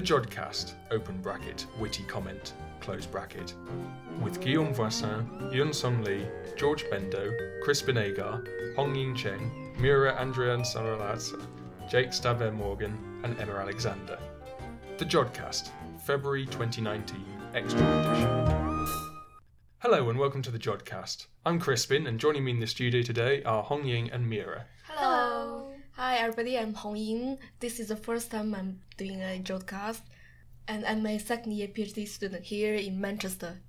The Jodcast, open bracket, witty comment, close bracket. With Guillaume Voisin, Yun Song Lee, George Bendo, Crispin Agar, Hong Yin Cheng, Mira Andrian Saralatsa, Jake Staber Morgan, and Emma Alexander. The Jodcast, February 2019, Extra Edition. Hello and welcome to the Jodcast. I'm Crispin, and joining me in the studio today are Hong Ying and Mira. Hello. Hi everybody, I'm Hong Ying. This is the first time I'm doing a podcast, and I'm a second year PhD student here in Manchester.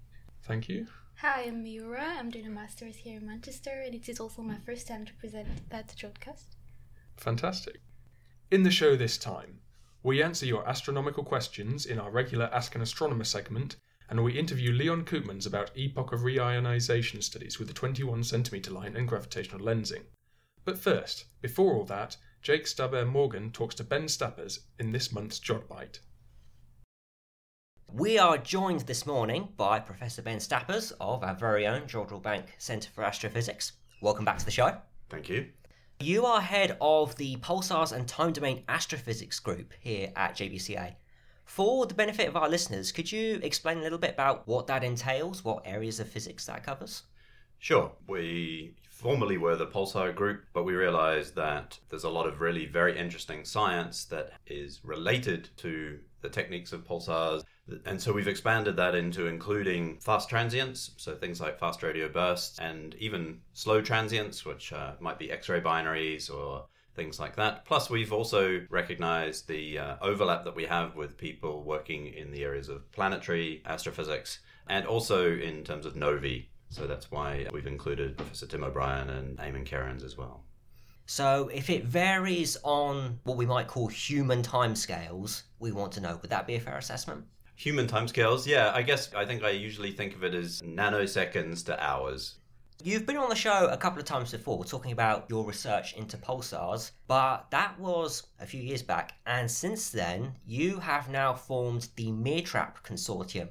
Thank you. Hi, I'm Miura. I'm doing a master's here in Manchester, and it is also my first time to present at the podcast. Fantastic. In the show this time, we answer your astronomical questions in our regular Ask an Astronomer segment, and we interview Leon Koopmans about epoch of reionization studies with the 21 centimeter line and gravitational lensing. But first, before all that, Jake Staber Morgan talks to Ben Stappers in this month's Jodbite. We are joined this morning by Professor Ben Stappers of our very own Jodrell Bank Centre for Astrophysics. Welcome back to the show. Thank you. You are head of the Pulsars and Time Domain Astrophysics group here at JBCA. For the benefit of our listeners, could you explain a little bit about what that entails, what areas of physics that covers? Sure. We formerly were the Pulsar group, but we realized that there's a lot of really very interesting science that is related to the techniques of pulsars. And so we've expanded that into including fast transients, so things like fast radio bursts, and even slow transients, which uh, might be X ray binaries or things like that. Plus, we've also recognized the uh, overlap that we have with people working in the areas of planetary astrophysics and also in terms of novae. So that's why we've included Professor Tim O'Brien and Eamonn Kerins as well. So, if it varies on what we might call human timescales, we want to know would that be a fair assessment? Human timescales, yeah, I guess I think I usually think of it as nanoseconds to hours. You've been on the show a couple of times before talking about your research into pulsars, but that was a few years back, and since then, you have now formed the MEERTRAP Consortium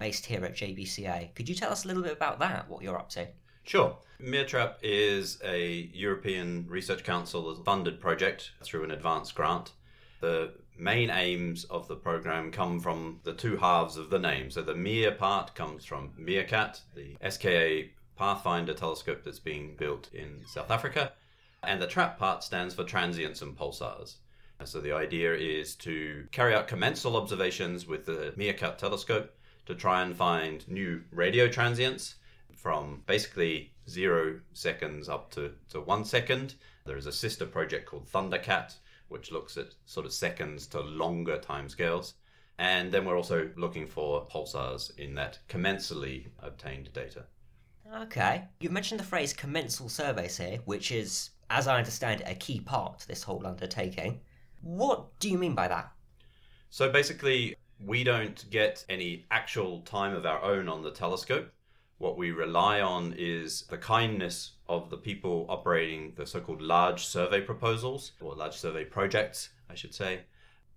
based here at JBCA. Could you tell us a little bit about that, what you're up to? Sure. MEERTRAP is a European Research Council funded project through an advanced grant. The main aims of the program come from the two halves of the name. So the MEER part comes from MeerKAT, the SKA Pathfinder telescope that's being built in South Africa, and the TRAP part stands for transients and pulsars. So the idea is to carry out commensal observations with the MeerKAT telescope to try and find new radio transients from basically zero seconds up to, to one second. There is a sister project called ThunderKAT, which looks at sort of seconds to longer timescales. And then we're also looking for pulsars in that commensally obtained data. Okay. You've mentioned the phrase commensal surveys here, which is, as I understand it, a key part to this whole undertaking. What do you mean by that? So basically, we don't get any actual time of our own on the telescope. What we rely on is the kindness of the people operating the so called large survey proposals, or large survey projects, I should say.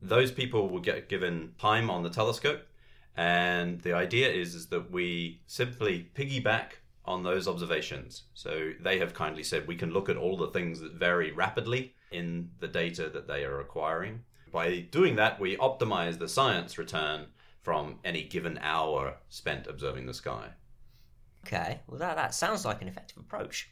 Those people will get given time on the telescope, and the idea is, is that we simply piggyback on those observations. So they have kindly said we can look at all the things that vary rapidly in the data that they are acquiring. By doing that, we optimize the science return from any given hour spent observing the sky. Okay, well, that, that sounds like an effective approach.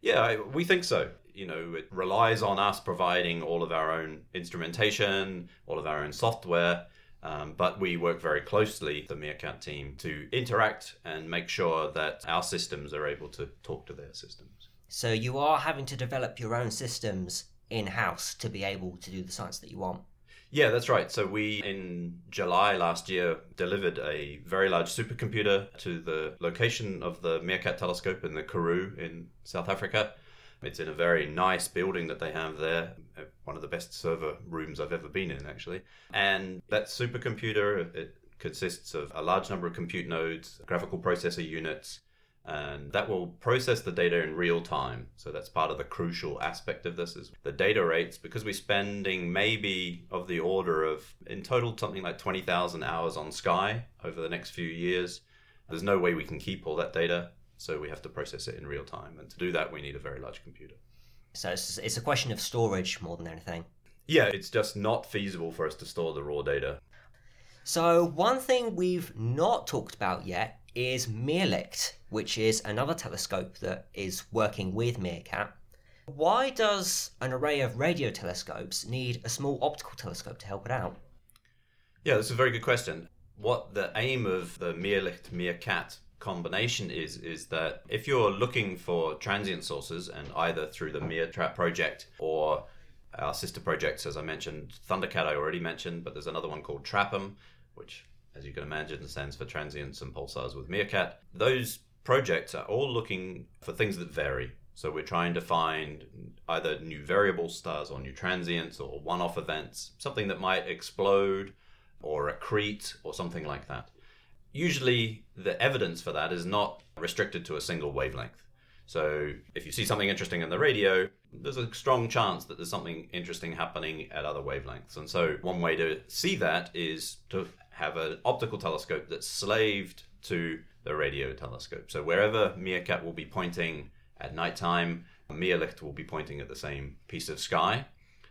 Yeah, we think so. You know, it relies on us providing all of our own instrumentation, all of our own software, um, but we work very closely, the MEERKAT team, to interact and make sure that our systems are able to talk to their systems. So you are having to develop your own systems in house to be able to do the science that you want. Yeah, that's right. So we, in July last year, delivered a very large supercomputer to the location of the MEERKAT telescope in the Karoo in South Africa. It's in a very nice building that they have there, uh, one of the best server rooms I've ever been in, actually. And that supercomputer, it consists of a large number of compute nodes, graphical processor units, and that will process the data in real time. So that's part of the crucial aspect of this is the data rates because we're spending maybe of the order of in total something like 20,000 hours on Sky over the next few years. There's no way we can keep all that data, so we have to process it in real time. And to do that, we need a very large computer. So it's, it's a question of storage more than anything. Yeah, it's just not feasible for us to store the raw data. So, one thing we've not talked about yet is Meerlicht, which is another telescope that is working with Meerkat. Why does an array of radio telescopes need a small optical telescope to help it out? Yeah, that's a very good question. What the aim of the Meerlicht Meerkat combination is is that if you're looking for transient sources and either through the Meertrap project or our sister projects, as I mentioned, ThunderKAT I already mentioned, but there's another one called TRAPUM, which, as you can imagine, stands for transients and pulsars with Meerkat. Those projects are all looking for things that vary. So we're trying to find either new variable stars or new transients or one-off events, something that might explode or accrete or something like that. Usually, the evidence for that is not restricted to a single wavelength. So, if you see something interesting in the radio, there's a strong chance that there's something interesting happening at other wavelengths. And so, one way to see that is to have an optical telescope that's slaved to the radio telescope. So, wherever Meerkat will be pointing at nighttime, Meerlicht will be pointing at the same piece of sky.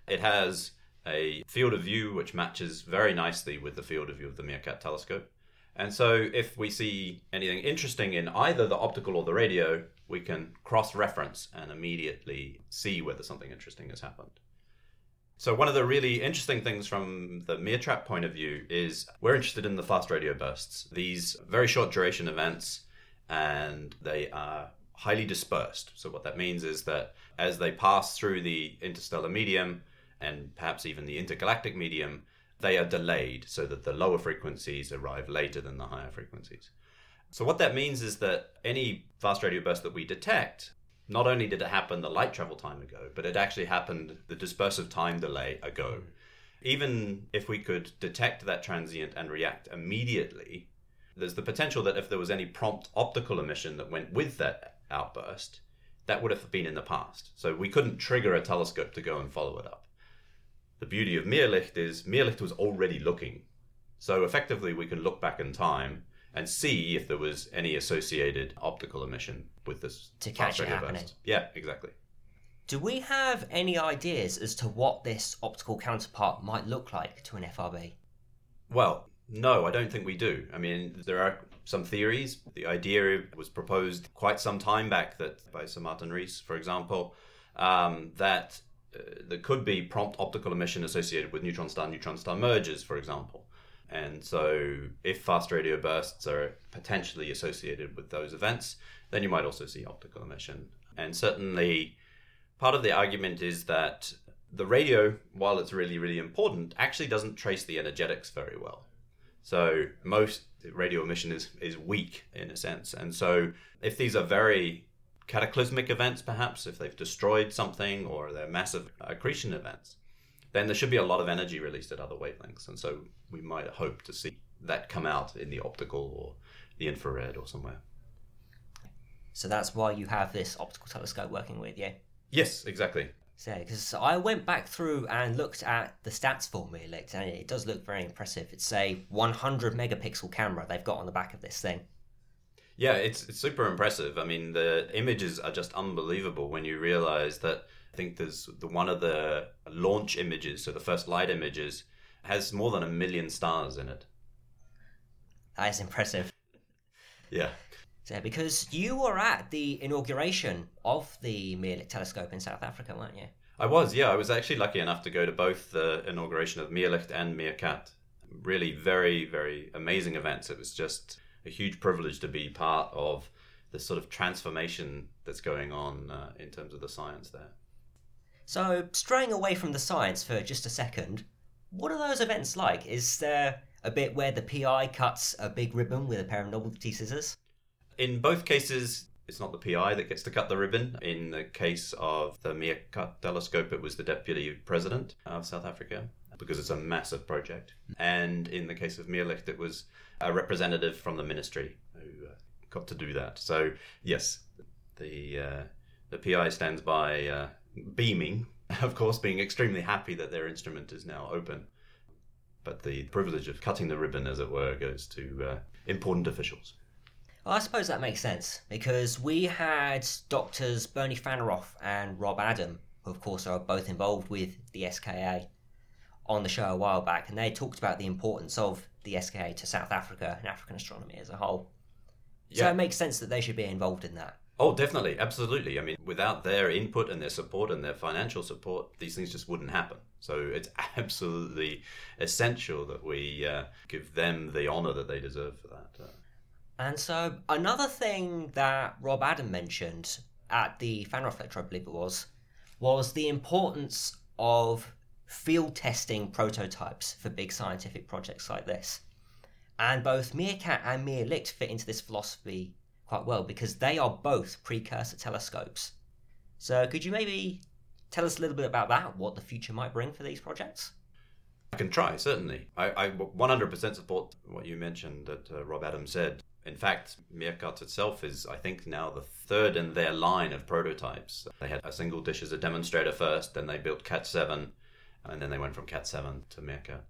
It has a field of view which matches very nicely with the field of view of the Meerkat telescope. And so, if we see anything interesting in either the optical or the radio, we can cross reference and immediately see whether something interesting has happened. So, one of the really interesting things from the Meertrap point of view is we're interested in the fast radio bursts, these very short duration events, and they are highly dispersed. So, what that means is that as they pass through the interstellar medium and perhaps even the intergalactic medium, they are delayed so that the lower frequencies arrive later than the higher frequencies. So, what that means is that any fast radio burst that we detect, not only did it happen the light travel time ago, but it actually happened the dispersive time delay ago. Even if we could detect that transient and react immediately, there's the potential that if there was any prompt optical emission that went with that outburst, that would have been in the past. So we couldn't trigger a telescope to go and follow it up. The beauty of Meerlicht is Meerlicht was already looking. So effectively, we can look back in time and see if there was any associated optical emission with this To catch it radio happening. burst. Yeah, exactly. Do we have any ideas as to what this optical counterpart might look like to an FRB? Well, no, I don't think we do. I mean, there are some theories. The idea was proposed quite some time back that by Sir Martin Rees, for example, um, that uh, there could be prompt optical emission associated with neutron star neutron star mergers, for example. And so, if fast radio bursts are potentially associated with those events, then you might also see optical emission. And certainly, part of the argument is that the radio, while it's really, really important, actually doesn't trace the energetics very well. So most radio emission is, is weak in a sense. And so if these are very cataclysmic events, perhaps, if they've destroyed something or they're massive accretion events, then there should be a lot of energy released at other wavelengths. And so we might hope to see that come out in the optical or the infrared or somewhere. So that's why you have this optical telescope working with you. Yes, exactly. So, because I went back through and looked at the stats for Meerlicht, and it does look very impressive. It's a 100 megapixel camera they've got on the back of this thing. Yeah, it's, it's super impressive. I mean, the images are just unbelievable when you realize that I think there's the one of the launch images, so the first light images, has more than a million stars in it. That is impressive. Yeah. Because you were at the inauguration of the Meerlicht telescope in South Africa, weren't you? I was, yeah. I was actually lucky enough to go to both the inauguration of Meerlicht and Meerkat. Really very, very amazing events. It was just a huge privilege to be part of the sort of transformation that's going on uh, in terms of the science there. So, straying away from the science for just a second, what are those events like? Is there a bit where the PI cuts a big ribbon with a pair of novelty scissors? In both cases, it's not the PI that gets to cut the ribbon. In the case of the Meerkat telescope, it was the deputy president of South Africa because it's a massive project. And in the case of Meerlicht, it was a representative from the ministry who uh, got to do that. So yes, the uh, the PI stands by uh, beaming, of course, being extremely happy that their instrument is now open. But the privilege of cutting the ribbon, as it were, goes to uh, important officials. Well, I suppose that makes sense because we had doctors Bernie Fanaroff and Rob Adam, who of course are both involved with the SKA, on the show a while back, and they talked about the importance of the SKA to South Africa and African astronomy as a whole. So it makes sense that they should be involved in that. Oh, definitely, absolutely. I mean, without their input and their support and their financial support, these things just wouldn't happen. So it's absolutely essential that we uh, give them the honour that they deserve for that. Uh, And so another thing that Rob Adam mentioned at the fan reflector, I believe it was, was the importance of field testing prototypes for big scientific projects like this. And both Meerkat and Meerlicht fit into this philosophy quite well because they are both precursor telescopes. So could you maybe tell us a little bit about that, what the future might bring for these projects? I can try, certainly. I, I 100% support what you mentioned that uh, Rob Adams said. In fact, Meerkat itself is, I think, now the third in their line of prototypes. They had a single dish as a demonstrator first, then they built KAT-7, and then they went from KAT-7 to Meerkat.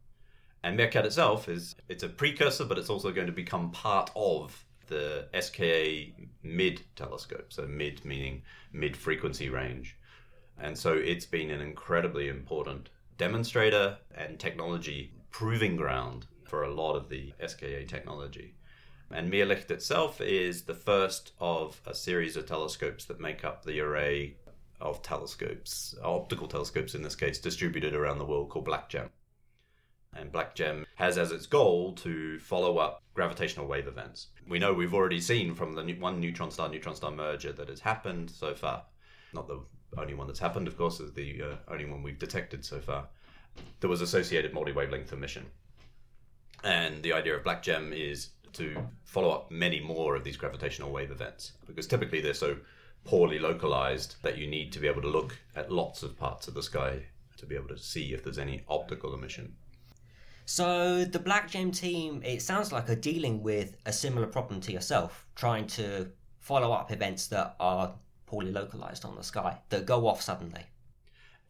And Meerkat itself is it's a precursor, but it's also going to become part of the SKA mid telescope. So mid meaning mid frequency range. And so it's been an incredibly important demonstrator and technology proving ground for a lot of the SKA technology. And Meerlicht itself is the first of a series of telescopes that make up the array of telescopes, optical telescopes in this case, distributed around the world called BlackGEM. And BlackGEM has as its goal to follow up gravitational wave events. We know we've already seen from the one neutron star neutron star merger that has happened so far. Not the only one that's happened, of course, is the uh, only one we've detected so far. There was associated multi wavelength emission. And the idea of BlackGEM is to follow up many more of these gravitational wave events because typically they're so poorly localized that you need to be able to look at lots of parts of the sky to be able to see if there's any optical emission. So the BlackGEM team, it sounds like are dealing with a similar problem to yourself, trying to follow up events that are poorly localized on the sky, that go off suddenly.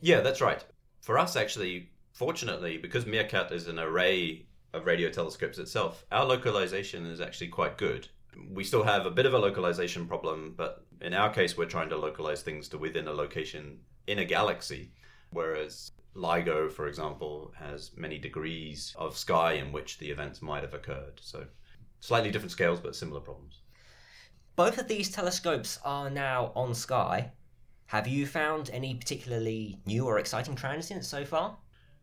Yeah, that's right. For us, actually, fortunately, because Meerkat is an array of radio telescopes itself, our localization is actually quite good. We still have a bit of a localization problem, but in our case, we're trying to localize things to within a location in a galaxy, whereas LIGO, for example, has many degrees of sky in which the events might have occurred. So, slightly different scales, but similar problems. Both of these telescopes are now on sky. Have you found any particularly new or exciting transients so far?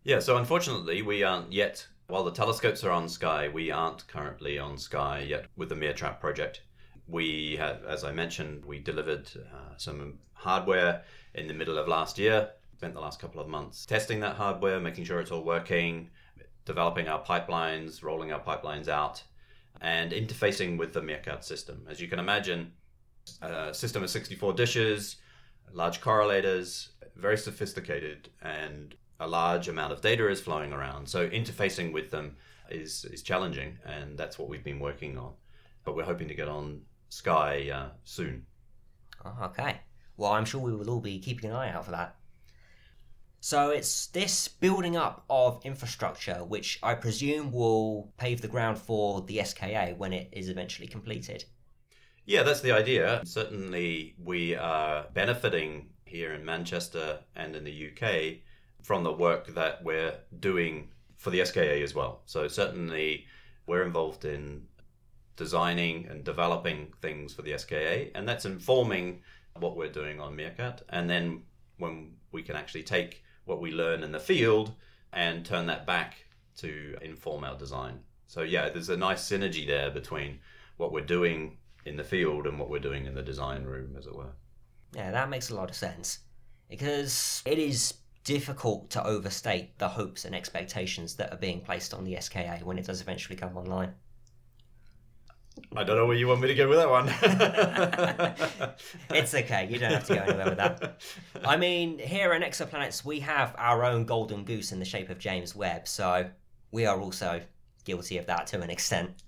Yeah, so unfortunately, we aren't yet, while the telescopes are on Sky, we aren't currently on Sky yet with the Meertrap project. We have, as I mentioned, we delivered uh, some hardware in the middle of last year, spent the last couple of months testing that hardware, making sure it's all working, developing our pipelines, rolling our pipelines out, and interfacing with the Meerkat system. As you can imagine, a system of 64 dishes, large correlators, very sophisticated, and a large amount of data is flowing around. So interfacing with them is is challenging, and that's what we've been working on. But we're hoping to get on Sky uh, soon. Oh, okay. Well, I'm sure we will all be keeping an eye out for that. So it's this building up of infrastructure which I presume will pave the ground for the SKA when it is eventually completed. Yeah, that's the idea. Certainly, we are benefiting here in Manchester and in the UK from the work that we're doing for the SKA as well. So, certainly, we're involved in designing and developing things for the SKA, and that's informing what we're doing on Meerkat. And then, when we can actually take what we learn in the field and turn that back to inform our design. So, yeah, there's a nice synergy there between what we're doing in the field and what we're doing in the design room, as it were. Yeah, that makes a lot of sense. Because it is difficult to overstate the hopes and expectations that are being placed on the SKA when it does eventually come online. I don't know where you want me to go with that one. It's okay, you don't have to go anywhere with that. I mean, here in Exoplanets, we have our own golden goose in the shape of James Webb, so we are also guilty of that to an extent.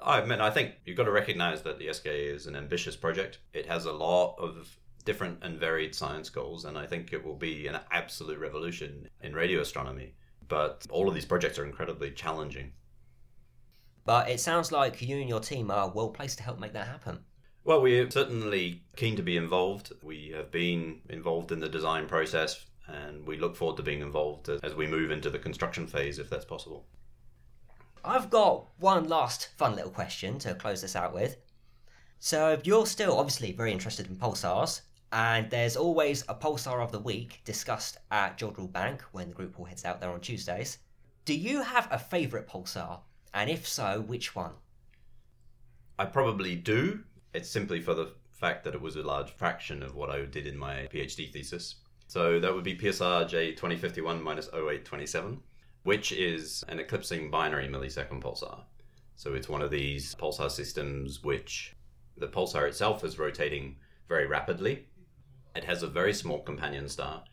I mean, I think you've got to recognize that the SKA is an ambitious project. It has a lot of different and varied science goals, and I think it will be an absolute revolution in radio astronomy. But all of these projects are incredibly challenging. But it sounds like you and your team are well placed to help make that happen. Well, we're certainly keen to be involved. We have been involved in the design process and we look forward to being involved as we move into the construction phase if that's possible. I've got one last fun little question to close this out with. So, you're still obviously very interested in pulsars, and there's always a pulsar of the week discussed at Jodrell Bank when the group all heads out there on Tuesdays. Do you have a favourite pulsar? And if so, which one? I probably do. It's simply for the fact that it was a large fraction of what I did in my PhD thesis. So that would be PSR J2051 minus 0827, which is an eclipsing binary millisecond pulsar. So it's one of these pulsar systems which the pulsar itself is rotating very rapidly. It has a very small companion star.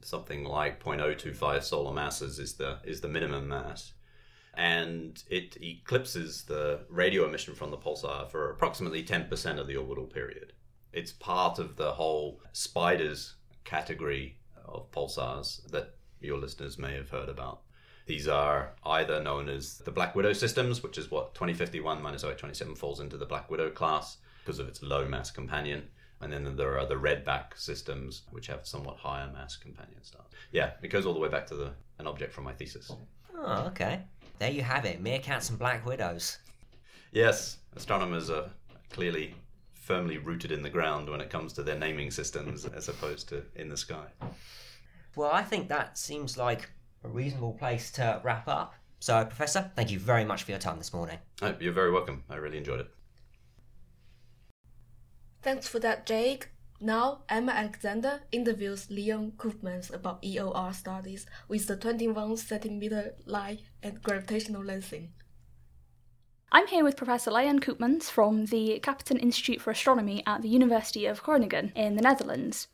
Something like 0.025 solar masses is the is the minimum mass. And it eclipses the radio emission from the pulsar for approximately 10% of the orbital period. It's part of the whole spiders category of pulsars that your listeners may have heard about. These are either known as the Black Widow systems, which is what 2051 minus 027 falls into the Black Widow class because of its low mass companion. And then there are the redback systems, which have somewhat higher mass companion stars. Yeah, it goes all the way back to the an object from my thesis. Oh, okay. There you have it, meerkats and black widows. Yes, astronomers are clearly firmly rooted in the ground when it comes to their naming systems as opposed to in the sky. Well, I think that seems like a reasonable place to wrap up. So, Professor, thank you very much for your time this morning. Oh, you're very welcome. I really enjoyed it. Thanks for that, Jake. Now, Emma Alexander interviews Leon Koopmans about EOR studies with the 21 centimeter line and gravitational lensing. I'm here with Professor Leon Koopmans from the Kapteyn Institute for Astronomy at the University of Groningen in the Netherlands.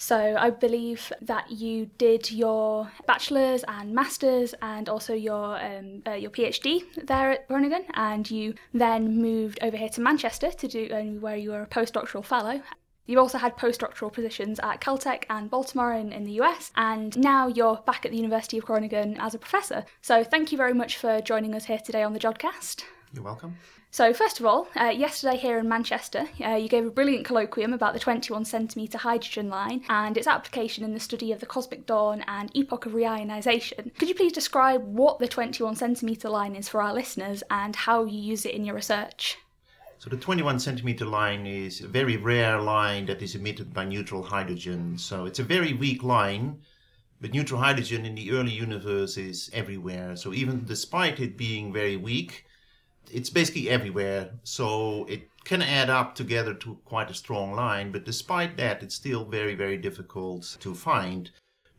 So I believe that you did your bachelor's and master's and also your um, uh, your PhD there at Groningen, and you then moved over here to Manchester to do um, where you were a postdoctoral fellow. You've also had postdoctoral positions at Caltech and Baltimore in, in the US, and now you're back at the University of Groningen as a professor. So thank you very much for joining us here today on the Jodcast. You're welcome. So, first of all, uh, yesterday here in Manchester, uh, you gave a brilliant colloquium about the 21 centimetre hydrogen line and its application in the study of the cosmic dawn and epoch of reionisation. Could you please describe what the 21 centimetre line is for our listeners and how you use it in your research? So, the 21 centimetre line is a very rare line that is emitted by neutral hydrogen. So, it's a very weak line. But neutral hydrogen in the early universe is everywhere. So, even despite it being very weak, it's basically everywhere. So it can add up together to quite a strong line, but despite that, it's still very, very difficult to find.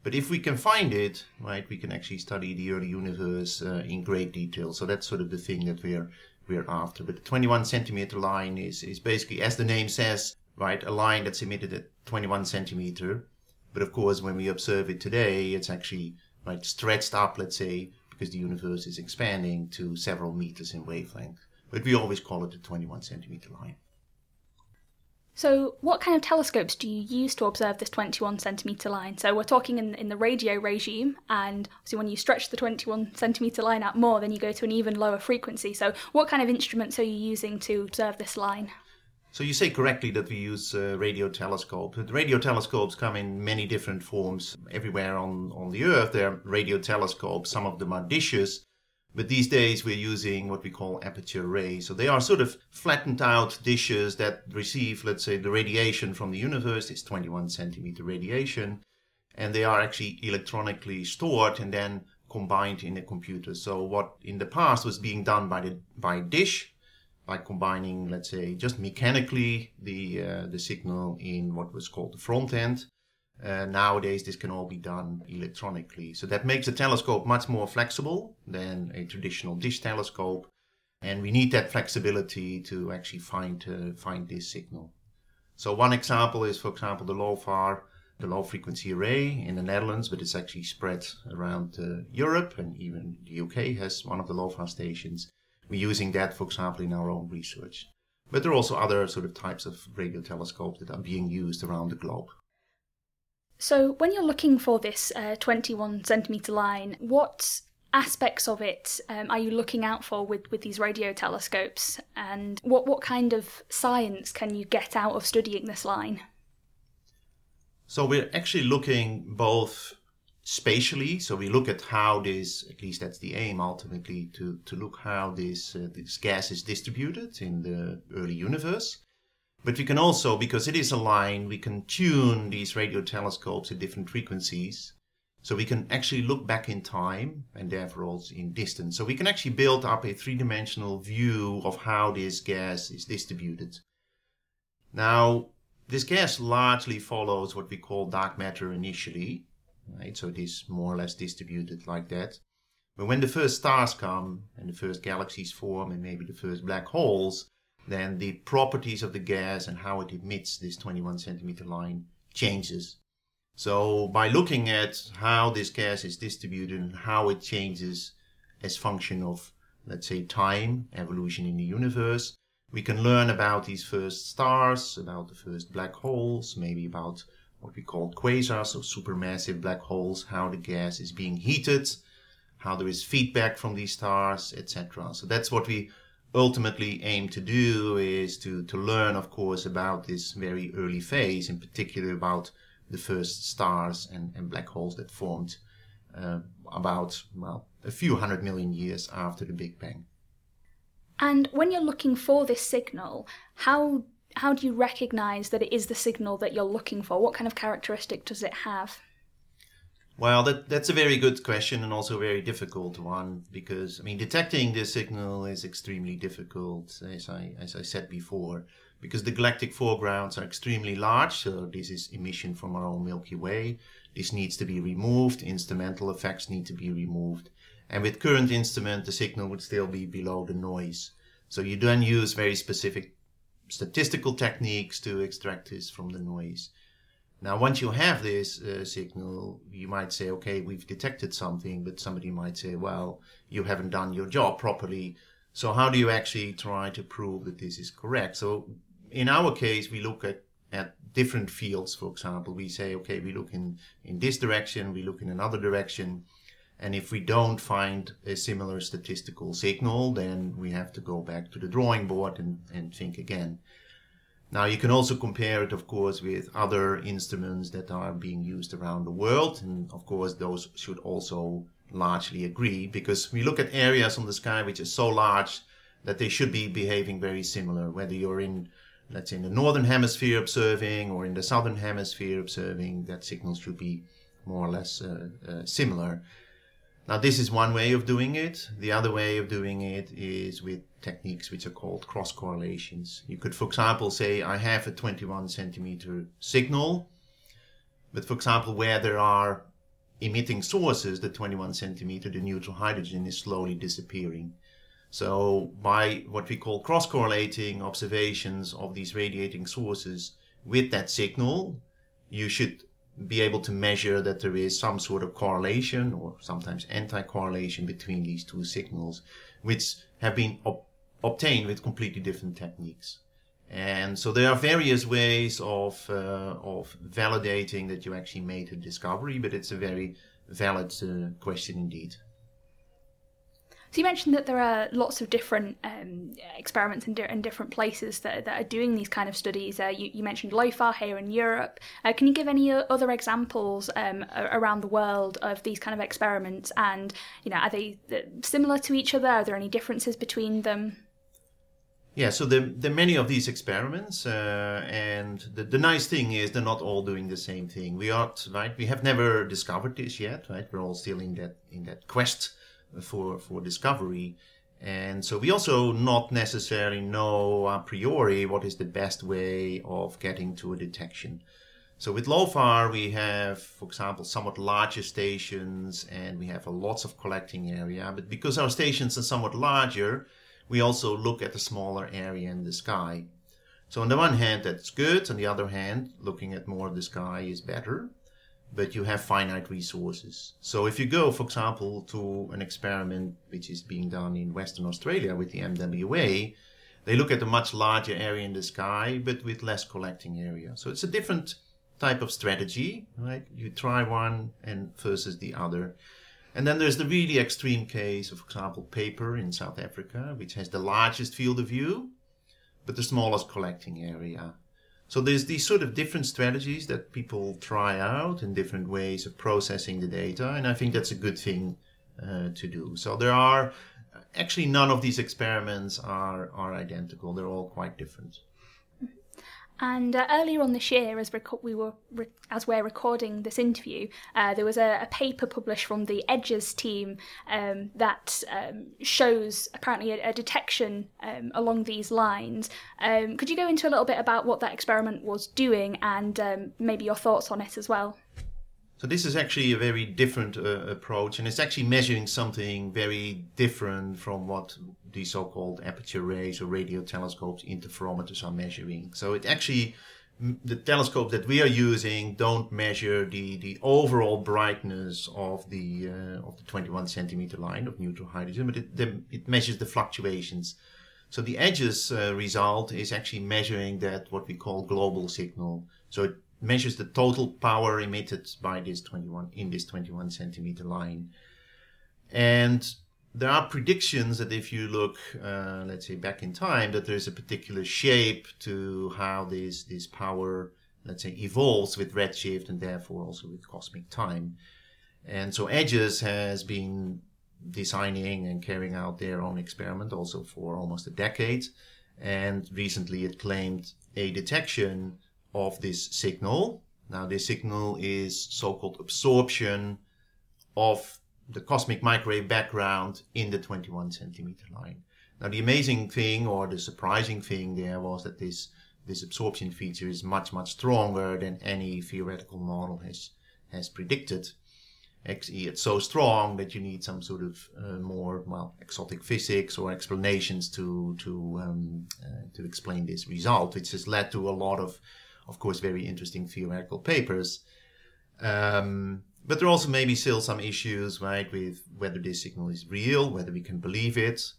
But if we can find it, right, we can actually study the early universe uh, in great detail. So that's sort of the thing that we're we're after. But the 21 centimeter line is is basically, as the name says, right, a line that's emitted at 21 centimeter. But of course, when we observe it today, it's actually right stretched up, let's say, because the universe is expanding to several meters in wavelength. But we always call it the 21 centimeter line. So, what kind of telescopes do you use to observe this 21 centimetre line? So, we're talking in, in the radio regime, and obviously, when you stretch the 21 centimetre line out more, then you go to an even lower frequency. So, what kind of instruments are you using to observe this line? So you say correctly that we use uh, radio telescopes. But radio telescopes come in many different forms everywhere on, on the Earth. There are radio telescopes. Some of them are dishes. But these days we're using what we call aperture arrays. So they are sort of flattened out dishes that receive, let's say, the radiation from the universe. It's 21 centimeter radiation. And they are actually electronically stored and then combined in a computer. So what in the past was being done by the by dish by combining, let's say, just mechanically the uh, the signal in what was called the front end. Uh, nowadays, this can all be done electronically. So that makes a telescope much more flexible than a traditional dish telescope, and we need that flexibility to actually find uh, find this signal. So one example is, for example, the LOFAR, the low frequency array in the Netherlands, but it's actually spread around uh, Europe, and even the UK has one of the LOFAR stations. We're using that, for example, in our own research. But there are also other sort of types of radio telescopes that are being used around the globe. So, when you're looking for this uh, 21 centimetre line, what aspects of it um, are you looking out for with, with these radio telescopes? And what, what kind of science can you get out of studying this line? So, we're actually looking both spatially. So we look at how this, at least that's the aim ultimately, to, to look how this, uh, this gas is distributed in the early universe. But we can also, because it is a line, we can tune these radio telescopes at different frequencies. So we can actually look back in time and therefore also in distance. So we can actually build up a three dimensional view of how this gas is distributed. Now, this gas largely follows what we call dark matter initially, right? So it is more or less distributed like that. But when the first stars come and the first galaxies form and maybe the first black holes, then the properties of the gas and how it emits this 21 centimeter line changes. So by looking at how this gas is distributed and how it changes as function of, let's say, time, evolution in the universe, we can learn about these first stars, about the first black holes, maybe about what we call quasars, so supermassive black holes, how the gas is being heated, how there is feedback from these stars, etc. So that's what we ultimately aim to do is to, to learn, of course, about this very early phase, in particular about the first stars and, and black holes that formed uh, about, well, a few hundred million years after the Big Bang. And when you're looking for this signal, how how do you recognize that it is the signal that you're looking for? What kind of characteristic does it have? Well, that, that's a very good question and also a very difficult one because I mean detecting this signal is extremely difficult, as I as I said before, because the galactic foregrounds are extremely large. So this is emission from our own Milky Way. This needs to be removed. Instrumental effects need to be removed, and with current instrument, the signal would still be below the noise. So you then use very specific statistical techniques to extract this from the noise. Now, once you have this uh, signal, you might say, okay, we've detected something, but somebody might say, well, you haven't done your job properly. So, how do you actually try to prove that this is correct? So, in our case, we look at, at different fields, for example. We say, okay, we look in, in this direction, we look in another direction. And if we don't find a similar statistical signal, then we have to go back to the drawing board and, and think again. Now you can also compare it, of course, with other instruments that are being used around the world. And of course, those should also largely agree because we look at areas on the sky which are so large that they should be behaving very similar, whether you're in, let's say, in the northern hemisphere observing or in the southern hemisphere observing, that signal should be more or less uh, uh, similar. Now, this is one way of doing it. The other way of doing it is with techniques which are called cross correlations. You could, for example, say I have a 21 centimeter signal, but for example, where there are emitting sources, the 21 centimeter, the neutral hydrogen is slowly disappearing. So, by what we call cross correlating observations of these radiating sources with that signal, you should be able to measure that there is some sort of correlation or sometimes anti-correlation between these two signals, which have been op- obtained with completely different techniques. And so there are various ways of uh, of validating that you actually made a discovery, but it's a very valid uh, question indeed. So you mentioned that there are lots of different um, experiments in, di- in, different places that, that, are doing these kind of studies. Uh, you, you, mentioned LOFAR here in Europe. Uh, can you give any other examples um, around the world of these kind of experiments? And you know, are they similar to each other? Are there any differences between them? Yeah, so there, there are many of these experiments, uh, and the, the nice thing is they're not all doing the same thing. We are right. We have never discovered this yet, right? We're all still in that in that quest for for discovery. And so we also not necessarily know a priori what is the best way of getting to a detection. So with LOFAR we have for example somewhat larger stations and we have a lots of collecting area. But because our stations are somewhat larger we also look at a smaller area in the sky. So on the one hand that's good. On the other hand looking at more of the sky is better but you have finite resources. So if you go, for example, to an experiment which is being done in Western Australia with the MWA, they look at a much larger area in the sky, but with less collecting area. So it's a different type of strategy, right? You try one and versus the other. And then there's the really extreme case of, for example, PAPER in South Africa, which has the largest field of view, but the smallest collecting area. So there's these sort of different strategies that people try out and different ways of processing the data, and I think that's a good thing uh, to do. So there are actually none of these experiments are are identical. They're all quite different. And uh, earlier on this year, as reco- we were re- as we're recording this interview, uh, there was a, a, paper published from the EDGES team um, that um, shows apparently a, a detection um, along these lines. Um, could you go into a little bit about what that experiment was doing and um, maybe your thoughts on it as well? So this is actually a very different uh, approach, and it's actually measuring something very different from what the so-called aperture arrays or radio telescopes, interferometers are measuring. So it actually the telescope that we are using don't measure the, the overall brightness of the uh, of the 21 centimeter line of neutral hydrogen, but it, the, it measures the fluctuations. So the EDGES uh, result is actually measuring that what we call global signal. So it measures the total power emitted by this 21 in this 21 centimeter line. And there are predictions that if you look uh, let's say back in time that there's a particular shape to how this this power let's say evolves with redshift and therefore also with cosmic time. And so EDGES has been designing and carrying out their own experiment also for almost a decade. And recently it claimed a detection of this signal. Now, this signal is so called absorption of the cosmic microwave background in the 21 centimeter line. Now, the amazing thing or the surprising thing there was that this, this absorption feature is much, much stronger than any theoretical model has, has predicted. Actually, it's so strong that you need some sort of uh, more well exotic physics or explanations to to um, uh, to explain this result, which has led to a lot of of course, very interesting theoretical papers. Um, but there are also maybe still some issues, right, with whether this signal is real, whether we can believe it.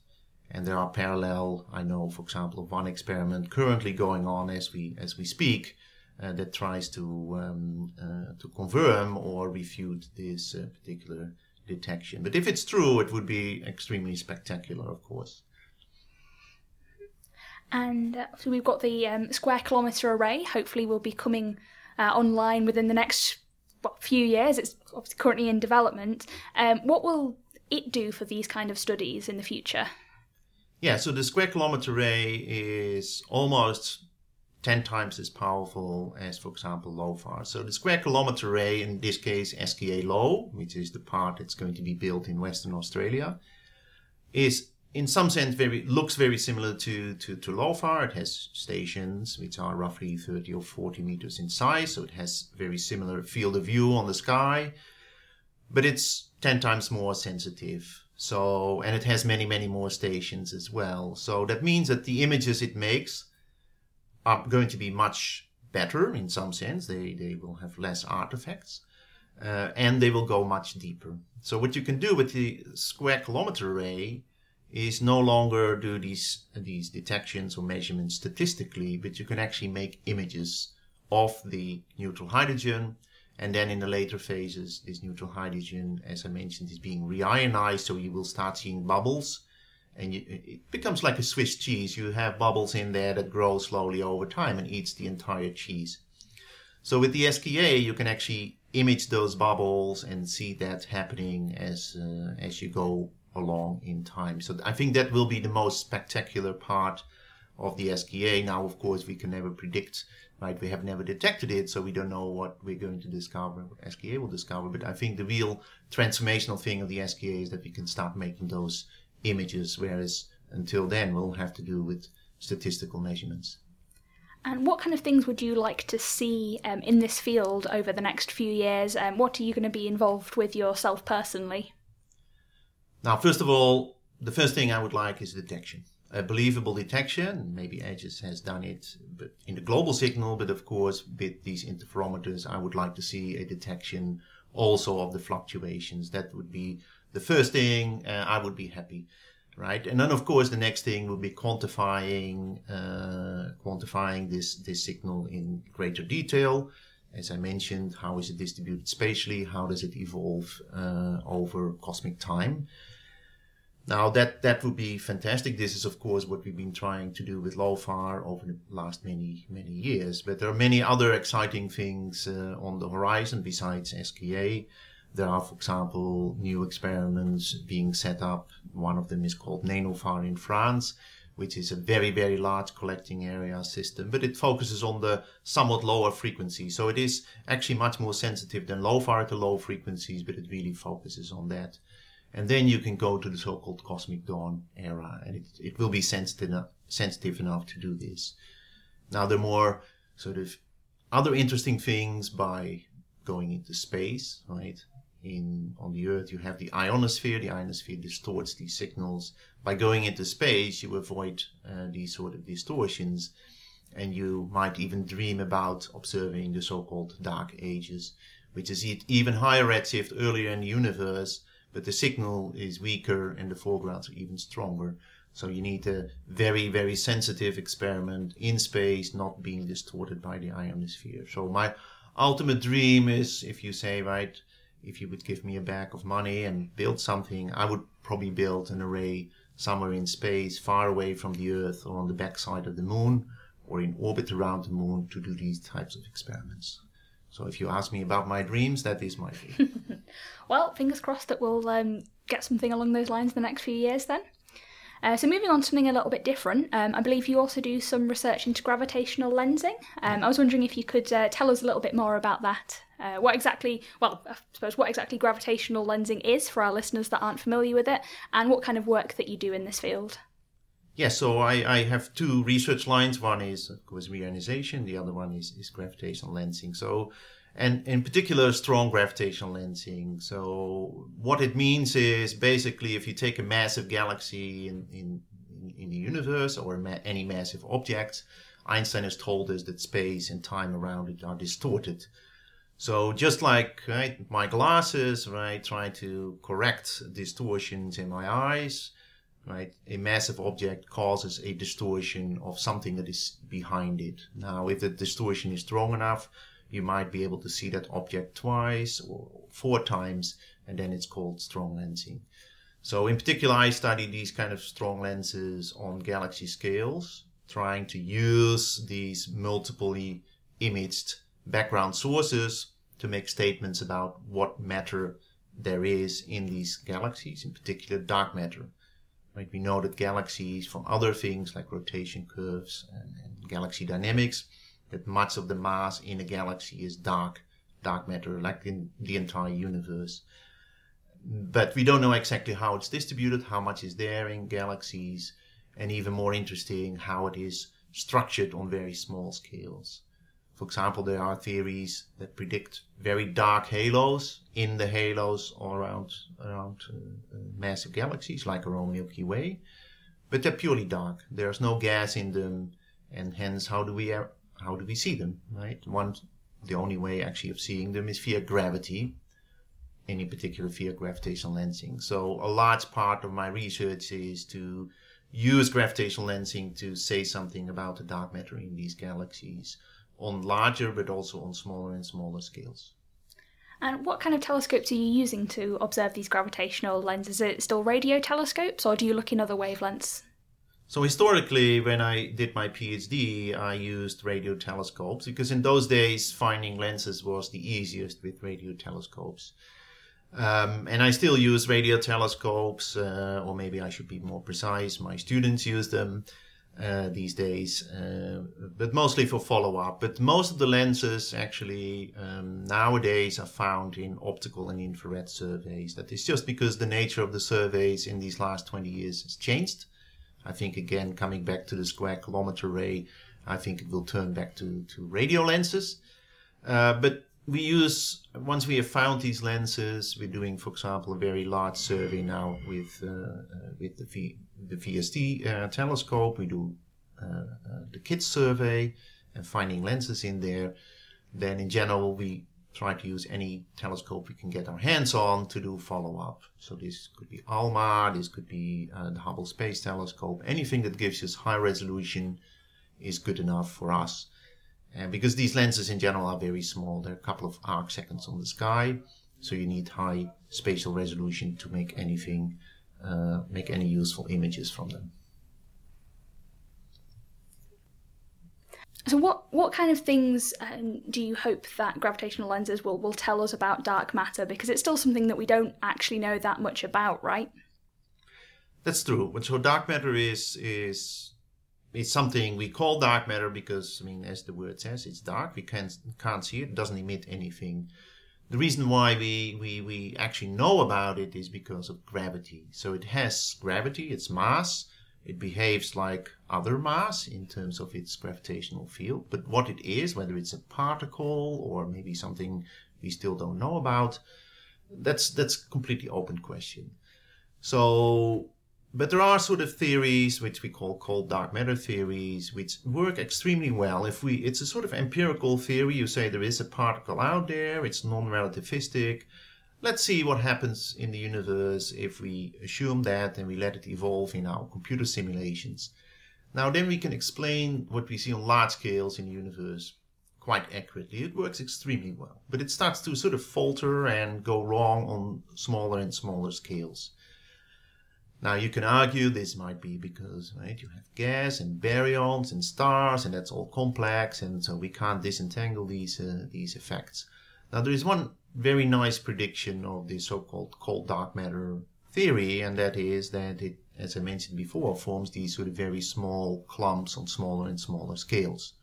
And there are parallel, I know, for example, one experiment currently going on as we as we speak, uh, that tries to um, uh, to confirm or refute this uh, particular detection. But if it's true, it would be extremely spectacular, of course. And uh, so we've got the um, square kilometre array. Hopefully, will be coming uh, online within the next what, few years. It's obviously currently in development. Um, what will it do for these kind of studies in the future? Yeah, so the square kilometre array is almost 10 times as powerful as, for example, LOFAR. So the square kilometre array, in this case SKA low, which is the part that's going to be built in Western Australia, is in some sense very looks very similar to, to, to LOFAR. It has stations which are roughly 30 or 40 meters in size, so it has very similar field of view on the sky, but it's 10 times more sensitive. So, and it has many, many more stations as well. So that means that the images it makes are going to be much better in some sense. They, they will have less artifacts. Uh, and they will go much deeper. So what you can do with the square kilometer array is no longer do these these detections or measurements statistically, but you can actually make images of the neutral hydrogen. And then in the later phases, this neutral hydrogen, as I mentioned, is being reionized, so you will start seeing bubbles. And you, it becomes like a Swiss cheese. You have bubbles in there that grow slowly over time and eats the entire cheese. So with the SKA, you can actually image those bubbles and see that happening as uh, as you go along in time. So I think that will be the most spectacular part of the SKA. Now, of course, we can never predict, right? We have never detected it, so we don't know what we're going to discover, what SKA will discover. But I think the real transformational thing of the SKA is that we can start making those images, whereas until then, we'll have to do with statistical measurements. And what kind of things would you like to see um, in this field over the next few years? Um, what are you going to be involved with yourself personally? Now, first of all, the first thing I would like is detection. A believable detection, maybe EDGES has done it but in the global signal, but of course, with these interferometers, I would like to see a detection also of the fluctuations. That would be the first thing. Uh, I would be happy, right? And then, of course, the next thing would be quantifying uh, quantifying this this signal in greater detail. As I mentioned, how is it distributed spatially? How does it evolve uh, over cosmic time? Now that that would be fantastic. This is of course what we've been trying to do with LOFAR over the last many many years. But there are many other exciting things uh, on the horizon besides SKA. There are, for example, new experiments being set up. One of them is called NenuFAR in France, which is a very, very large collecting area system, but it focuses on the somewhat lower frequency. So it is actually much more sensitive than LOFAR to low frequencies, but it really focuses on that. And then you can go to the so-called cosmic dawn era, and it, it will be sensitive enough, sensitive enough to do this. Now, are more sort of other interesting things by going into space, right? in on the earth you have the ionosphere the ionosphere distorts these signals by going into space you avoid uh, these sort of distortions and you might even dream about observing the so-called dark ages which is even higher redshift earlier in the universe but the signal is weaker and the foregrounds are even stronger so you need a very very sensitive experiment in space not being distorted by the ionosphere so my ultimate dream is if you say right if you would give me a bag of money and build something, I would probably build an array somewhere in space, far away from the Earth or on the backside of the moon or in orbit around the moon to do these types of experiments. So if you ask me about my dreams, that is my dream. well, fingers crossed that we'll um, get something along those lines in the next few years then. Uh, so moving on to something a little bit different, um, I believe you also do some research into gravitational lensing. Um, I was wondering if you could uh, tell us a little bit more about that. Uh, what exactly, well, I suppose what exactly gravitational lensing is for our listeners that aren't familiar with it, and what kind of work that you do in this field. Yeah, so I, I have two research lines. One is, of course, reionization. The other one is, is gravitational lensing. So and in particular strong gravitational lensing. So what it means is basically if you take a massive galaxy in, in, in the universe or ma- any massive object, Einstein has told us that space and time around it are distorted. So just like right, my glasses, right, try to correct distortions in my eyes, right, a massive object causes a distortion of something that is behind it. Now, if the distortion is strong enough, you might be able to see that object twice or four times, and then it's called strong lensing. So in particular, I study these kind of strong lenses on galaxy scales, trying to use these multiply imaged background sources to make statements about what matter there is in these galaxies, in particular dark matter. Right? We know that galaxies from other things like rotation curves and, and galaxy dynamics that much of the mass in a galaxy is dark, dark matter, like in the entire universe. But we don't know exactly how it's distributed, how much is there in galaxies, and even more interesting, how it is structured on very small scales. For example, there are theories that predict very dark halos in the halos all around around uh, uh, massive galaxies like our own Milky Way, but they're purely dark. There's no gas in them, and hence, how do we how do we see them, right? One, the only way actually of seeing them is via gravity, any particular via gravitational lensing. So a large part of my research is to use gravitational lensing to say something about the dark matter in these galaxies on larger but also on smaller and smaller scales. And what kind of telescopes are you using to observe these gravitational lenses? Is it still radio telescopes or do you look in other wavelengths? So historically, when I did my PhD, I used radio telescopes because in those days finding lenses was the easiest with radio telescopes. Um, and I still use radio telescopes, uh, or maybe I should be more precise. My students use them uh, these days, uh, but mostly for follow up. But most of the lenses actually um, nowadays are found in optical and infrared surveys. That is just because the nature of the surveys in these last 20 years has changed. I think again coming back to the square kilometer array, I think it will turn back to, to radio lenses. Uh, but we use once we have found these lenses, we're doing, for example, a very large survey now with uh, uh, with the v, the VST uh, telescope. We do uh, uh, the KiDS survey and finding lenses in there. Then in general, we try to use any telescope we can get our hands on to do follow up. So this could be ALMA, this could be uh, the Hubble Space Telescope. Anything that gives us high resolution is good enough for us. And because these lenses in general are very small, they're a couple of arc seconds on the sky, so you need high spatial resolution to make anything uh, make any useful images from them. So, what what kind of things um, do you hope that gravitational lenses will will tell us about dark matter? Because it's still something that we don't actually know that much about, right? That's true. So dark matter is is is something we call dark matter because I mean, as the word says, it's dark. We can't can't see it. It doesn't emit anything. The reason why we, we, we actually know about it is because of gravity. So it has gravity, its mass, it behaves like other mass in terms of its gravitational field. But what it is, whether it's a particle or maybe something we still don't know about, that's that's completely open question. So but there are sort of theories which we call cold dark matter theories which work extremely well. If we it's a sort of empirical theory. You say there is a particle out there. It's non-relativistic. Let's see what happens in the universe if we assume that and we let it evolve in our computer simulations. Now then we can explain what we see on large scales in the universe quite accurately. It works extremely well but it starts to sort of falter and go wrong on smaller and smaller scales now you can argue this might be because right you have gas and baryons and stars and that's all complex and so we can't disentangle these uh, these effects. Now there is one very nice prediction of the so-called cold dark matter theory and that is that it as I mentioned before forms these sort of very small clumps on smaller and smaller scales.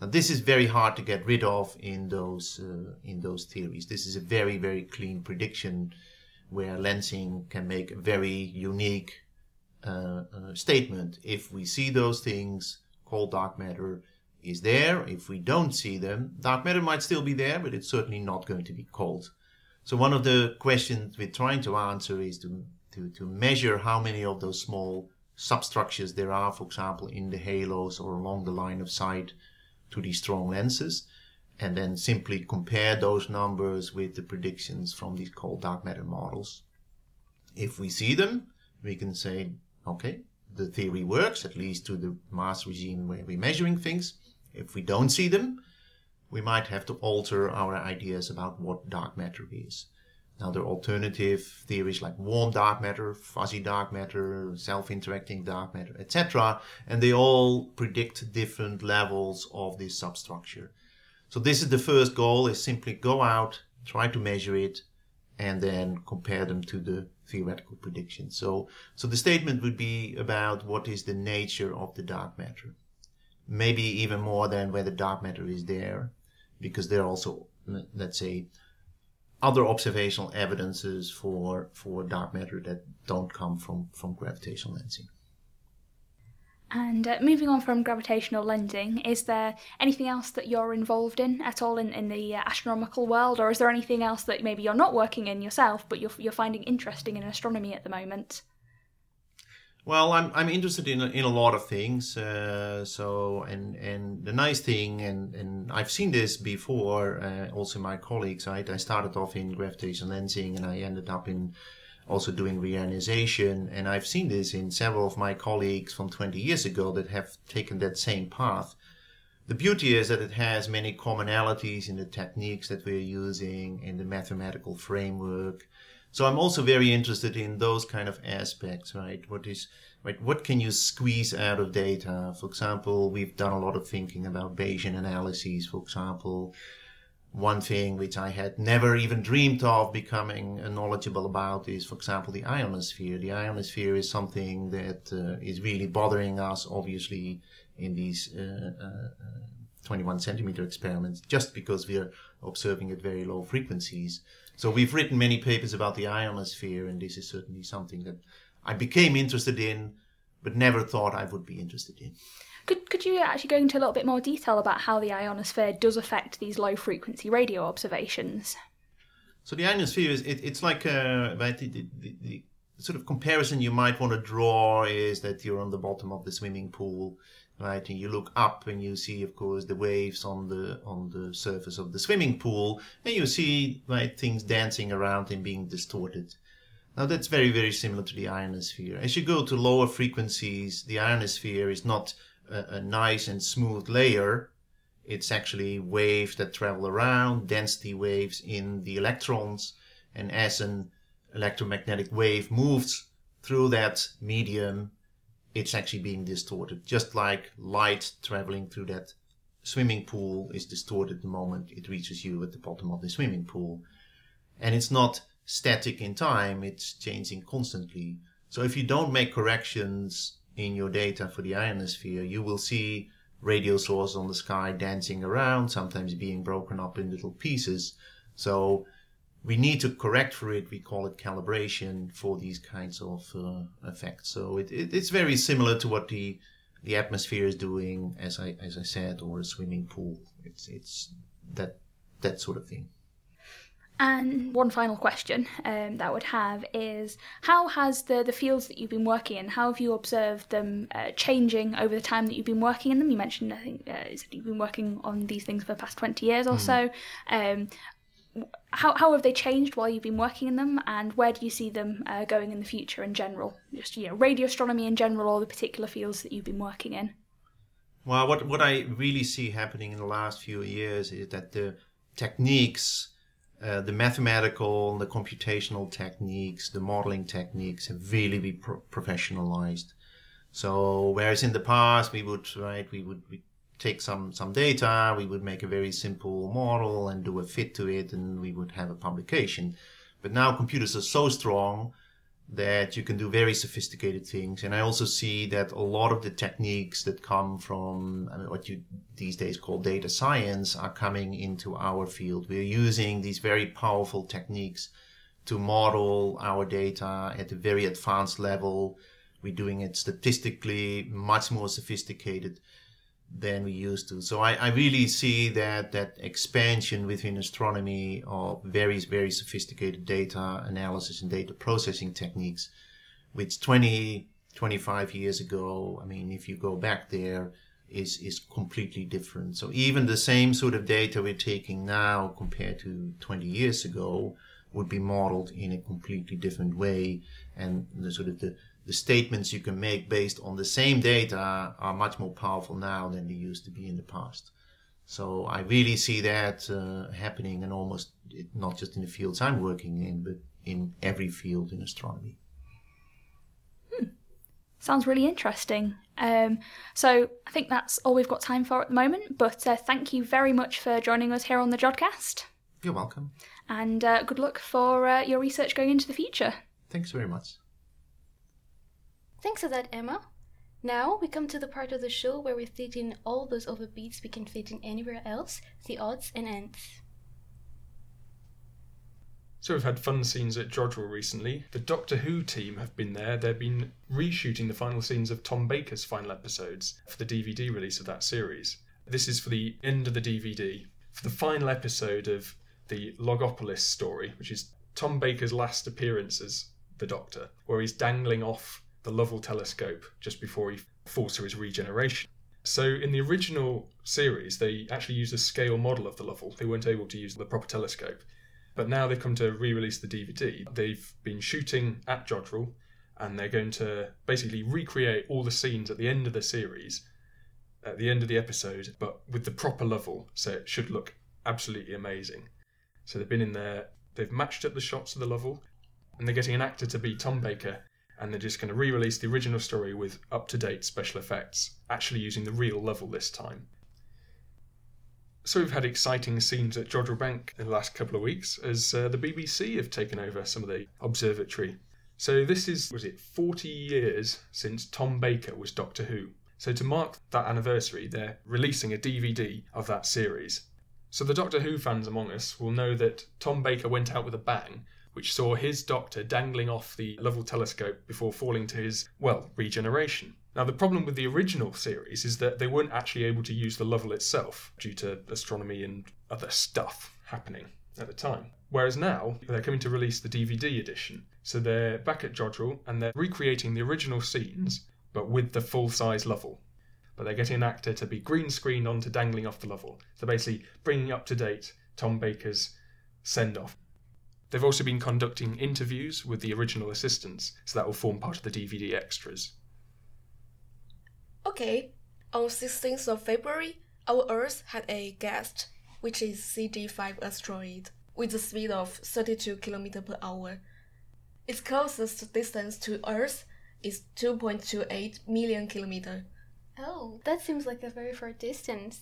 Now this is very hard to get rid of in those uh, in those theories. This is a very very clean prediction where lensing can make a very unique uh, uh, statement. If we see those things, cold dark matter is there. If we don't see them, dark matter might still be there, but it's certainly not going to be cold. So one of the questions we're trying to answer is to, to, to measure how many of those small substructures there are, for example, in the halos or along the line of sight to these strong lenses and then simply compare those numbers with the predictions from these cold dark matter models. If we see them, we can say, okay, the theory works, at least to the mass regime where we're measuring things. If we don't see them, we might have to alter our ideas about what dark matter is. Now, there are alternative theories like warm dark matter, fuzzy dark matter, self interacting dark matter, etc., and they all predict different levels of this substructure. So this is the first goal is simply go out, try to measure it, and then compare them to the theoretical predictions. So, so the statement would be about what is the nature of the dark matter. Maybe even more than whether dark matter is there, because there are also, let's say, other observational evidences for, for dark matter that don't come from, from gravitational lensing. And uh, moving on from gravitational lensing, is there anything else that you're involved in at all in, in the uh, astronomical world, or is there anything else that maybe you're not working in yourself, but you're, you're finding interesting in astronomy at the moment? Well, I'm I'm interested in in a lot of things. Uh, so and and the nice thing, and and I've seen this before. Uh, also, my colleagues. Right, I started off in gravitational lensing, and I ended up in also doing reionization. And I've seen this in several of my colleagues from 20 years ago that have taken that same path. The beauty is that it has many commonalities in the techniques that we're using, in the mathematical framework. So I'm also very interested in those kind of aspects, right? What is, right? What can you squeeze out of data? For example, we've done a lot of thinking about Bayesian analyses, for example, one thing which I had never even dreamed of becoming knowledgeable about is, for example, the ionosphere. The ionosphere is something that uh, is really bothering us, obviously, in these uh, uh, 21 centimeter experiments, just because we are observing at very low frequencies. So we've written many papers about the ionosphere, and this is certainly something that I became interested in, but never thought I would be interested in. Could, could you actually go into a little bit more detail about how the ionosphere does affect these low frequency radio observations? So the ionosphere is it, it's like uh, right, the, the, the, sort of comparison you might want to draw is that you're on the bottom of the swimming pool, right, and you look up and you see, of course, the waves on the on the surface of the swimming pool, and you see right things dancing around and being distorted. Now that's very very similar to the ionosphere. As you go to lower frequencies, the ionosphere is not a, nice and smooth layer. It's actually waves that travel around, density waves in the electrons. And as an electromagnetic wave moves through that medium, it's actually being distorted. Just like light traveling through that swimming pool is distorted the moment it reaches you at the bottom of the swimming pool. And it's not static in time, it's changing constantly. So if you don't make corrections in your data for the ionosphere, you will see radio sources on the sky dancing around, sometimes being broken up in little pieces. So we need to correct for it. We call it calibration for these kinds of uh, effects. So it, it, it's very similar to what the the atmosphere is doing, as I as I said, or a swimming pool. It's it's that that sort of thing. And one final question um, that I would have is how has the, the fields that you've been working in, how have you observed them uh, changing over the time that you've been working in them? You mentioned, I think, uh, you've been working on these things for the past 20 years or mm. so. Um, how, how have they changed while you've been working in them and where do you see them uh, going in the future in general just you know radio astronomy in general or the particular fields that you've been working in well what what i really see happening in the last few years is that the techniques uh, the mathematical and the computational techniques the modeling techniques have really been pro- professionalized so whereas in the past we would right we would we take some some data, we would make a very simple model and do a fit to it, and we would have a publication. But now computers are so strong that you can do very sophisticated things. And I also see that a lot of the techniques that come from I mean, what you these days call data science are coming into our field. We're using these very powerful techniques to model our data at a very advanced level. We're doing it statistically much more sophisticated than we used to. So I, I really see that that expansion within astronomy of very very sophisticated data analysis and data processing techniques, which 20 25 years ago, I mean, if you go back there, is is completely different. So even the same sort of data we're taking now compared to 20 years ago would be modeled in a completely different way, and the sort of the the statements you can make based on the same data are much more powerful now than they used to be in the past. So I really see that uh, happening and almost not just in the fields I'm working in, but in every field in astronomy. Hmm. Sounds really interesting. Um, so I think that's all we've got time for at the moment. But uh, thank you very much for joining us here on the Jodcast. You're welcome. And uh, good luck for uh, your research going into the future. Thanks very much. Thanks for that, Emma. Now we come to the part of the show where we fit in all those overbeats we can fit in anywhere else, the odds and ends. So we've had fun scenes at Jodrell recently. The Doctor Who team have been there. They've been reshooting the final scenes of Tom Baker's final episodes for the DVD release of that series. This is for the end of the DVD. For the final episode of the Logopolis story, which is Tom Baker's last appearance as the Doctor, where he's dangling off the Lovell telescope just before he falls to his regeneration. So in the original series, they actually used a scale model of the Lovell. They weren't able to use the proper telescope. But now they've come to re-release the DVD. They've been shooting at Jodrell, and they're going to basically recreate all the scenes at the end of the series, at the end of the episode, but with the proper Lovell. So it should look absolutely amazing. So they've been in there. They've matched up the shots of the Lovell, and they're getting an actor to be Tom Baker and they're just going to re release the original story with up to date special effects, actually using the real Lovell this time. So we've had exciting scenes at Jodrell Bank in the last couple of weeks as uh, the BBC have taken over some of the observatory. So this is, was it 40 years since Tom Baker was Doctor Who. So to mark that anniversary, they're releasing a DVD of that series. So the Doctor Who fans among us will know that Tom Baker went out with a bang which saw his doctor dangling off the Lovell telescope before falling to his, well, regeneration. Now, the problem with the original series is that they weren't actually able to use the Lovell itself due to astronomy and other stuff happening at the time. Whereas now, they're coming to release the DVD edition. So they're back at Jodrell and they're recreating the original scenes, but with the full size Lovell. But they're getting an actor to be green screened onto dangling off the Lovell. So basically, bringing up to date Tom Baker's send off. They've also been conducting interviews with the original assistants, so that will form part of the DVD extras. Okay, on 16th of February, our Earth had a guest, which is CG5 asteroid, with a speed of 32 km per hour. Its closest distance to Earth is 2.28 million kilometer. Oh, that seems like a very far distance.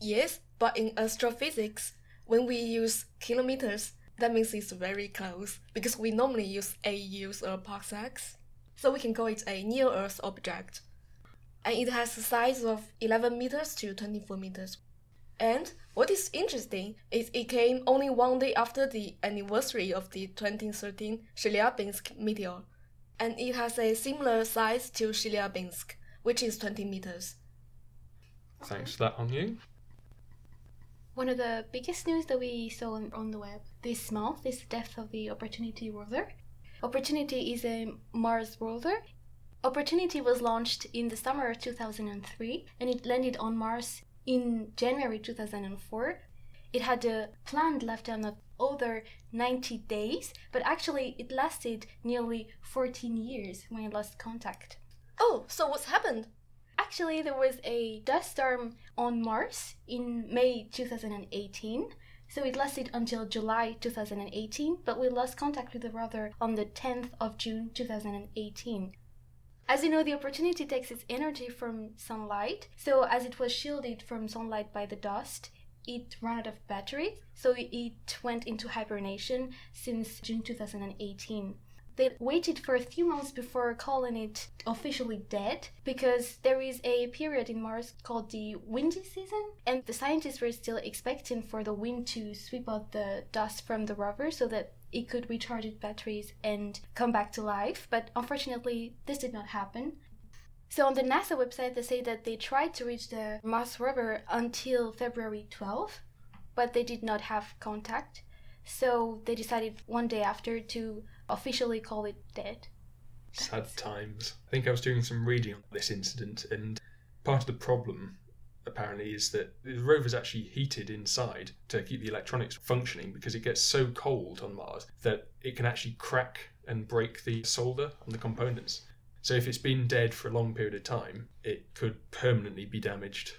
Yes, but in astrophysics, when we use kilometers, that means it's very close because we normally use AUs or parsecs. So we can call it a near Earth object. And it has a size of 11 meters to 24 meters. And what is interesting is it came only one day after the anniversary of the 2013 Chelyabinsk meteor, and it has a similar size to Chelyabinsk, which is 20 meters. Thanks for that on. One of the biggest news that we saw on, on the web this month is the death of the Opportunity rover. Opportunity is a Mars rover. Opportunity was launched in the summer of 2003 and it landed on Mars in January 2004. It had a planned lifetime of over 90 days, but actually it lasted nearly 14 years when it lost contact. Oh, so what's happened? Actually, there was a dust storm on Mars in May 2018. So it lasted until July 2018, but we lost contact with the rover on the 10th of June 2018. As you know, the opportunity takes its energy from sunlight. So as it was shielded from sunlight by the dust, it ran out of battery. So it went into hibernation since June 2018. They waited for a few months before calling it officially dead because there is a period in Mars called the windy season, and the scientists were still expecting for the wind to sweep out the dust from the rover so that it could recharge its batteries and come back to life. But unfortunately, this did not happen. So on the NASA website, they say that they tried to reach the Mars rover until February 12, but they did not have contact. So they decided one day after to officially call it dead. Sad times. I think I was doing some reading on this incident, and part of the problem apparently is that the rover's actually heated inside to keep the electronics functioning because it gets so cold on Mars that it can actually crack and break the solder on the components. So if it's been dead for a long period of time, it could permanently be damaged.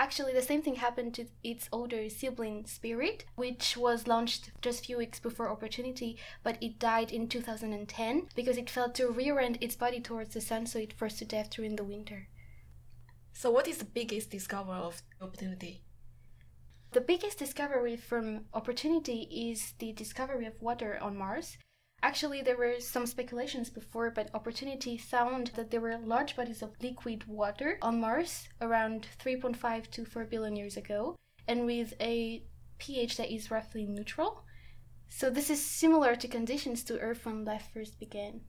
Actually, the same thing happened to its older sibling Spirit, which was launched just a few weeks before Opportunity, but it died in 2010 because it failed to reorient its body towards the sun, so it froze to death during the winter. So what is the biggest discovery of Opportunity? The biggest discovery from Opportunity is the discovery of water on Mars. Actually, there were some speculations before, but Opportunity found that there were large bodies of liquid water on Mars around 3.5 to 4 billion years ago, and with a pH that is roughly neutral. So, this is similar to conditions to Earth when life first began.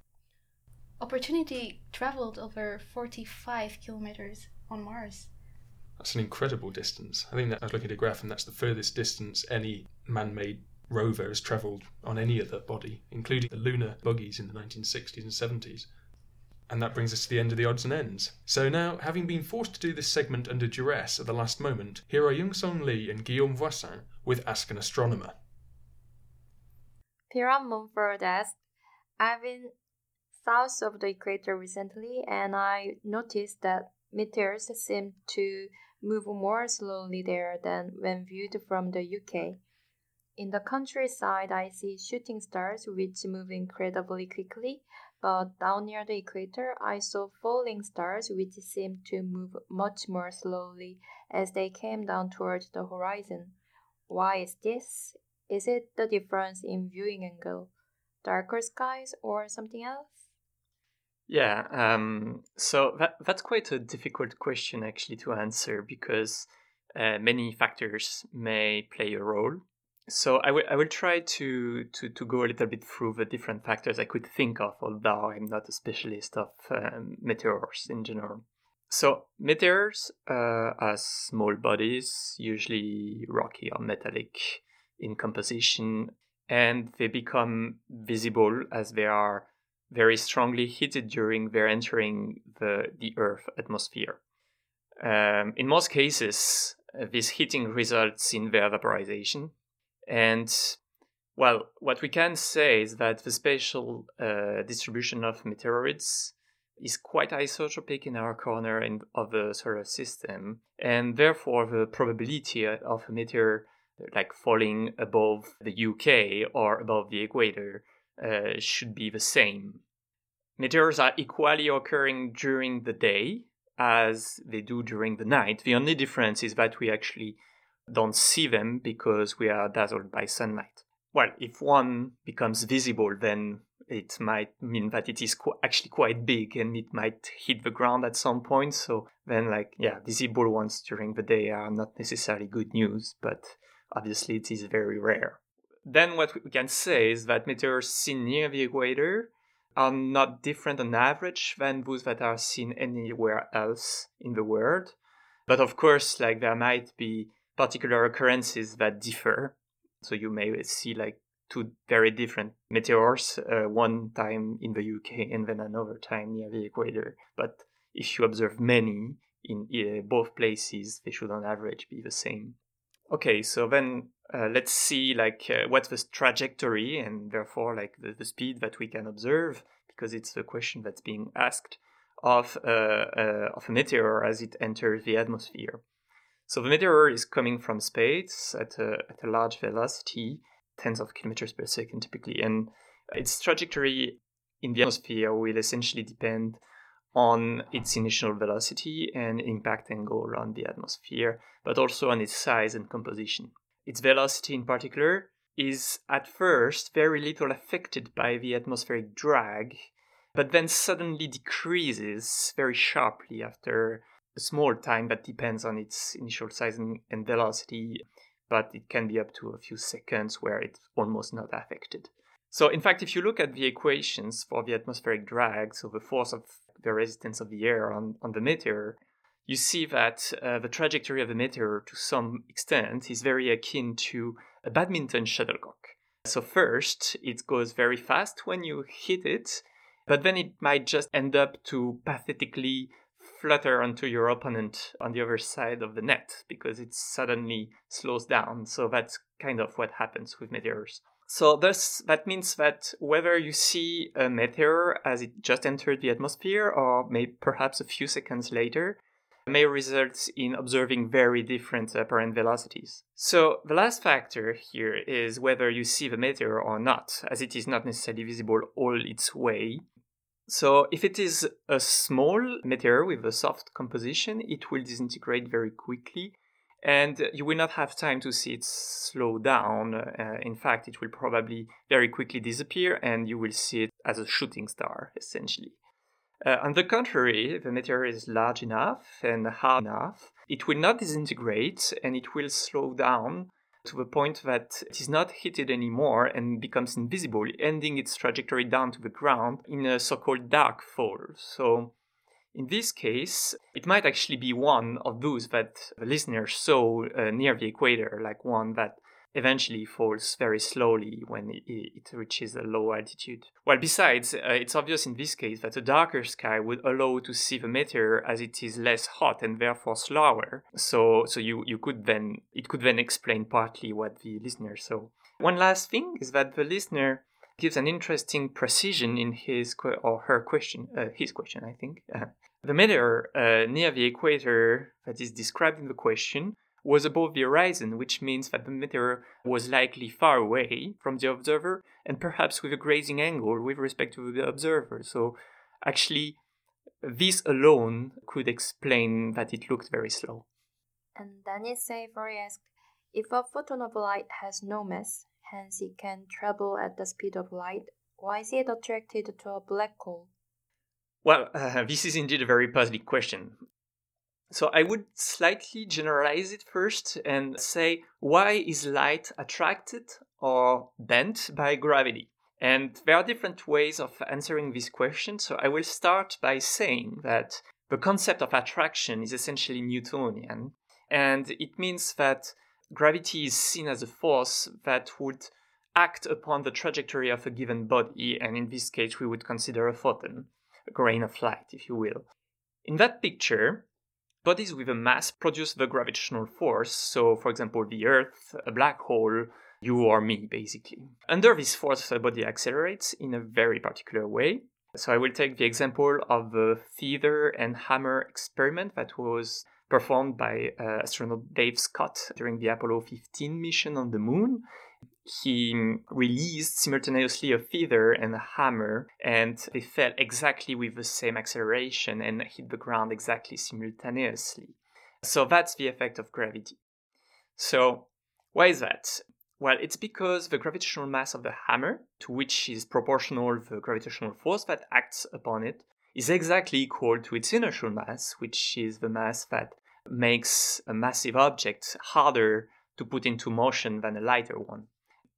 Opportunity traveled over 45 kilometers on Mars. That's an incredible distance. I think that I was looking at a graph, and that's the furthest distance any man made rover has travelled on any other body, including the lunar buggies in the 1960s and 70s. And that brings us to the end of the odds and ends. So now, having been forced to do this segment under duress at the last moment, here are Young Song Lee and Guillaume Voisin with Ask an Astronomer. Pierre Montfort asked, I've been south of the equator recently and I noticed that meteors seem to move more slowly there than when viewed from the UK. In the countryside, I see shooting stars which move incredibly quickly, but down near the equator, I saw falling stars which seemed to move much more slowly as they came down towards the horizon. Why is this? Is it the difference in viewing angle, darker skies, or something else? Yeah, um, so that, that's quite a difficult question actually to answer because uh, many factors may play a role. So I will I will try to, to to go a little bit through the different factors I could think of, although I'm not a specialist of um, meteors in general. So meteors uh, are small bodies, usually rocky or metallic in composition, and they become visible as they are very strongly heated during their entering the the Earth atmosphere. Um, in most cases, uh, this heating results in their vaporization, and well, what we can say is that the spatial uh, distribution of meteoroids is quite isotropic in our corner in, of the solar system, and therefore the probability of a meteor like falling above the UK or above the equator uh, should be the same. Meteors are equally occurring during the day as they do during the night. The only difference is that we actually don't see them because we are dazzled by sunlight. Well, if one becomes visible, then it might mean that it is qu- actually quite big and it might hit the ground at some point. So then, like, yeah, visible ones during the day are not necessarily good news, but obviously it is very rare. Then, what we can say is that meteors seen near the equator are not different on average than those that are seen anywhere else in the world. But of course, like, there might be particular occurrences that differ. So you may see like two very different meteors, uh, one time in the UK and then another time near the equator. But if you observe many in uh, both places, they should on average be the same. Okay, so then uh, let's see like uh, what's the trajectory and therefore like the, the speed that we can observe because it's the question that's being asked of uh, uh, of a meteor as it enters the atmosphere. So the meteor is coming from space at a, at a large velocity, tens of kilometers per second typically, and its trajectory in the atmosphere will essentially depend on its initial velocity and impact angle on the atmosphere, but also on its size and composition. Its velocity in particular is at first very little affected by the atmospheric drag, but then suddenly decreases very sharply after small time that depends on its initial size and, and velocity, but it can be up to a few seconds where it's almost not affected. So, in fact, if you look at the equations for the atmospheric drag, so the force of the resistance of the air on, on the meteor, you see that uh, the trajectory of the meteor to some extent is very akin to a badminton shuttlecock. So, first, it goes very fast when you hit it, but then it might just end up to pathetically flutter onto your opponent on the other side of the net because it suddenly slows down. So, that's kind of what happens with meteors. So thus, that means that whether you see a meteor as it just entered the atmosphere or maybe perhaps a few seconds later, may result in observing very different apparent velocities. So the last factor here is whether you see the meteor or not, as it is not necessarily visible all its way. So if it is a small meteor with a soft composition, it will disintegrate very quickly and you will not have time to see it slow down. Uh, in fact, it will probably very quickly disappear and you will see it as a shooting star, essentially. Uh, on the contrary, if the meteor is large enough and hard enough, it will not disintegrate and it will slow down to the point that it is not heated anymore and becomes invisible, ending its trajectory down to the ground in a so called dark fall. So, in this case, it might actually be one of those that the listener saw uh, near the equator, like one that eventually falls very slowly when it, it reaches a low altitude. Well, besides, uh, it's obvious in this case that a darker sky would allow to see the meteor as it is less hot and therefore slower. So, so you, you could then it could then explain partly what the listener saw. One last thing is that the listener gives an interesting precision in his que- or her question, uh, his question, I think. Uh, the meteor uh, near the equator that is described in the question was above the horizon, which means that the meteor was likely far away from the observer and perhaps with a grazing angle with respect to the observer. So, actually, this alone could explain that it looked very slow. And Dennis Savory asked if a photon of light has no mass, hence it can travel at the speed of light, why is it attracted to a black hole? Well, uh, this is indeed a very puzzling question. So I would slightly generalize it first and say why is light attracted or bent by gravity? And there are different ways of answering this question. So I will start by saying that the concept of attraction is essentially Newtonian. And it means that gravity is seen as a force that would act upon the trajectory of a given body. And in this case, we would consider a photon, a grain of light, if you will. In that picture, bodies with a mass produce the gravitational force. So, for example, the Earth, a black hole, you or me, basically. Under this force, the body accelerates in a very particular way. So, I will take the example of the feather and hammer experiment that was performed by uh, astronaut Dave Scott during the Apollo 15 mission on the moon. He released simultaneously a feather and a hammer, and they fell exactly with the same acceleration and hit the ground exactly simultaneously. So that's the effect of gravity. So, why is that? Well, it's because the gravitational mass of the hammer, to which is proportional the gravitational force that acts upon it, is exactly equal to its inertial mass, which is the mass that makes a massive object harder to put into motion than a lighter one.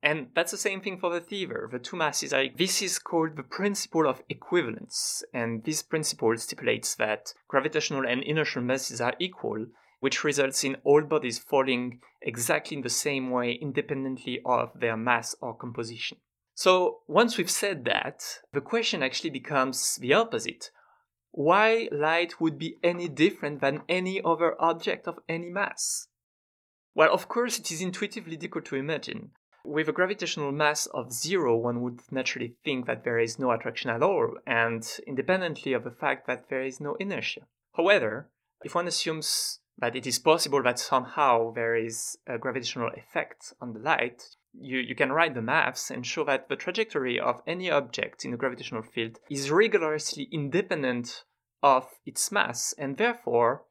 And that's the same thing for the feather. The two masses are. This is called the principle of equivalence. And this principle stipulates that gravitational and inertial masses are equal, which results in all bodies falling exactly in the same way independently of their mass or composition. So once we've said that, the question actually becomes the opposite. Why light would be any different than any other object of any mass? Well, of course, it is intuitively difficult to imagine. With a gravitational mass of zero, one would naturally think that there is no attraction at all, and independently of the fact that there is no inertia. However, if one assumes that it is possible that somehow there is a gravitational effect on the light, you, you can write the maths and show that the trajectory of any object in a gravitational field is rigorously independent of its mass, and therefore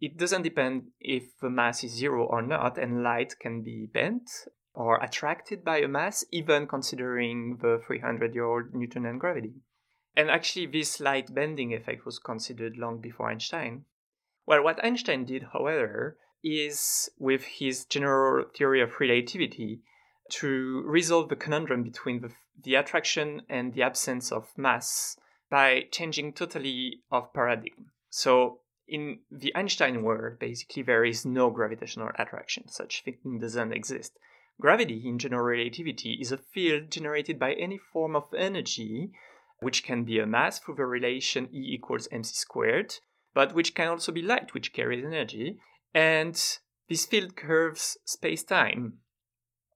it doesn't depend if the mass is zero or not, and light can be bent or attracted by a mass, even considering the 300 year old Newtonian gravity. And actually, this light bending effect was considered long before Einstein. Well, what Einstein did, however, is with his general theory of relativity to resolve the conundrum between the, the attraction and the absence of mass by changing totally of paradigm. So in the Einstein world, basically there is no gravitational attraction. Such thing doesn't exist. Gravity in general relativity is a field generated by any form of energy, which can be a mass through the relation E equals mc squared, but which can also be light, which carries energy. And this field curves space-time.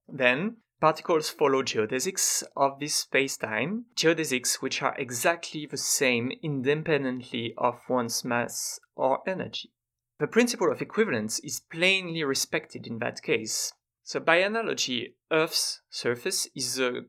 Then particles follow geodesics of this space-time, geodesics which are exactly the same independently of one's mass or energy. The principle of equivalence is plainly respected in that case, so by analogy, Earth's surface is a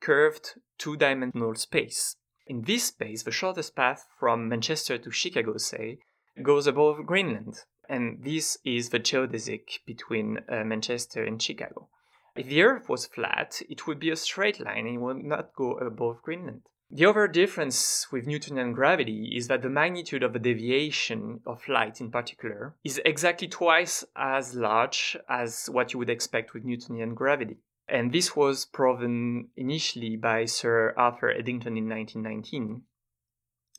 curved two-dimensional space. In this space, the shortest path from Manchester to Chicago, say, goes above Greenland, and this is the geodesic between uh, Manchester and Chicago. If the Earth was flat, it would be a straight line and it would not go above Greenland. The other difference with Newtonian gravity is that the magnitude of the deviation of light in particular is exactly twice as large as what you would expect with Newtonian gravity. And this was proven initially by Sir Arthur Eddington in 1919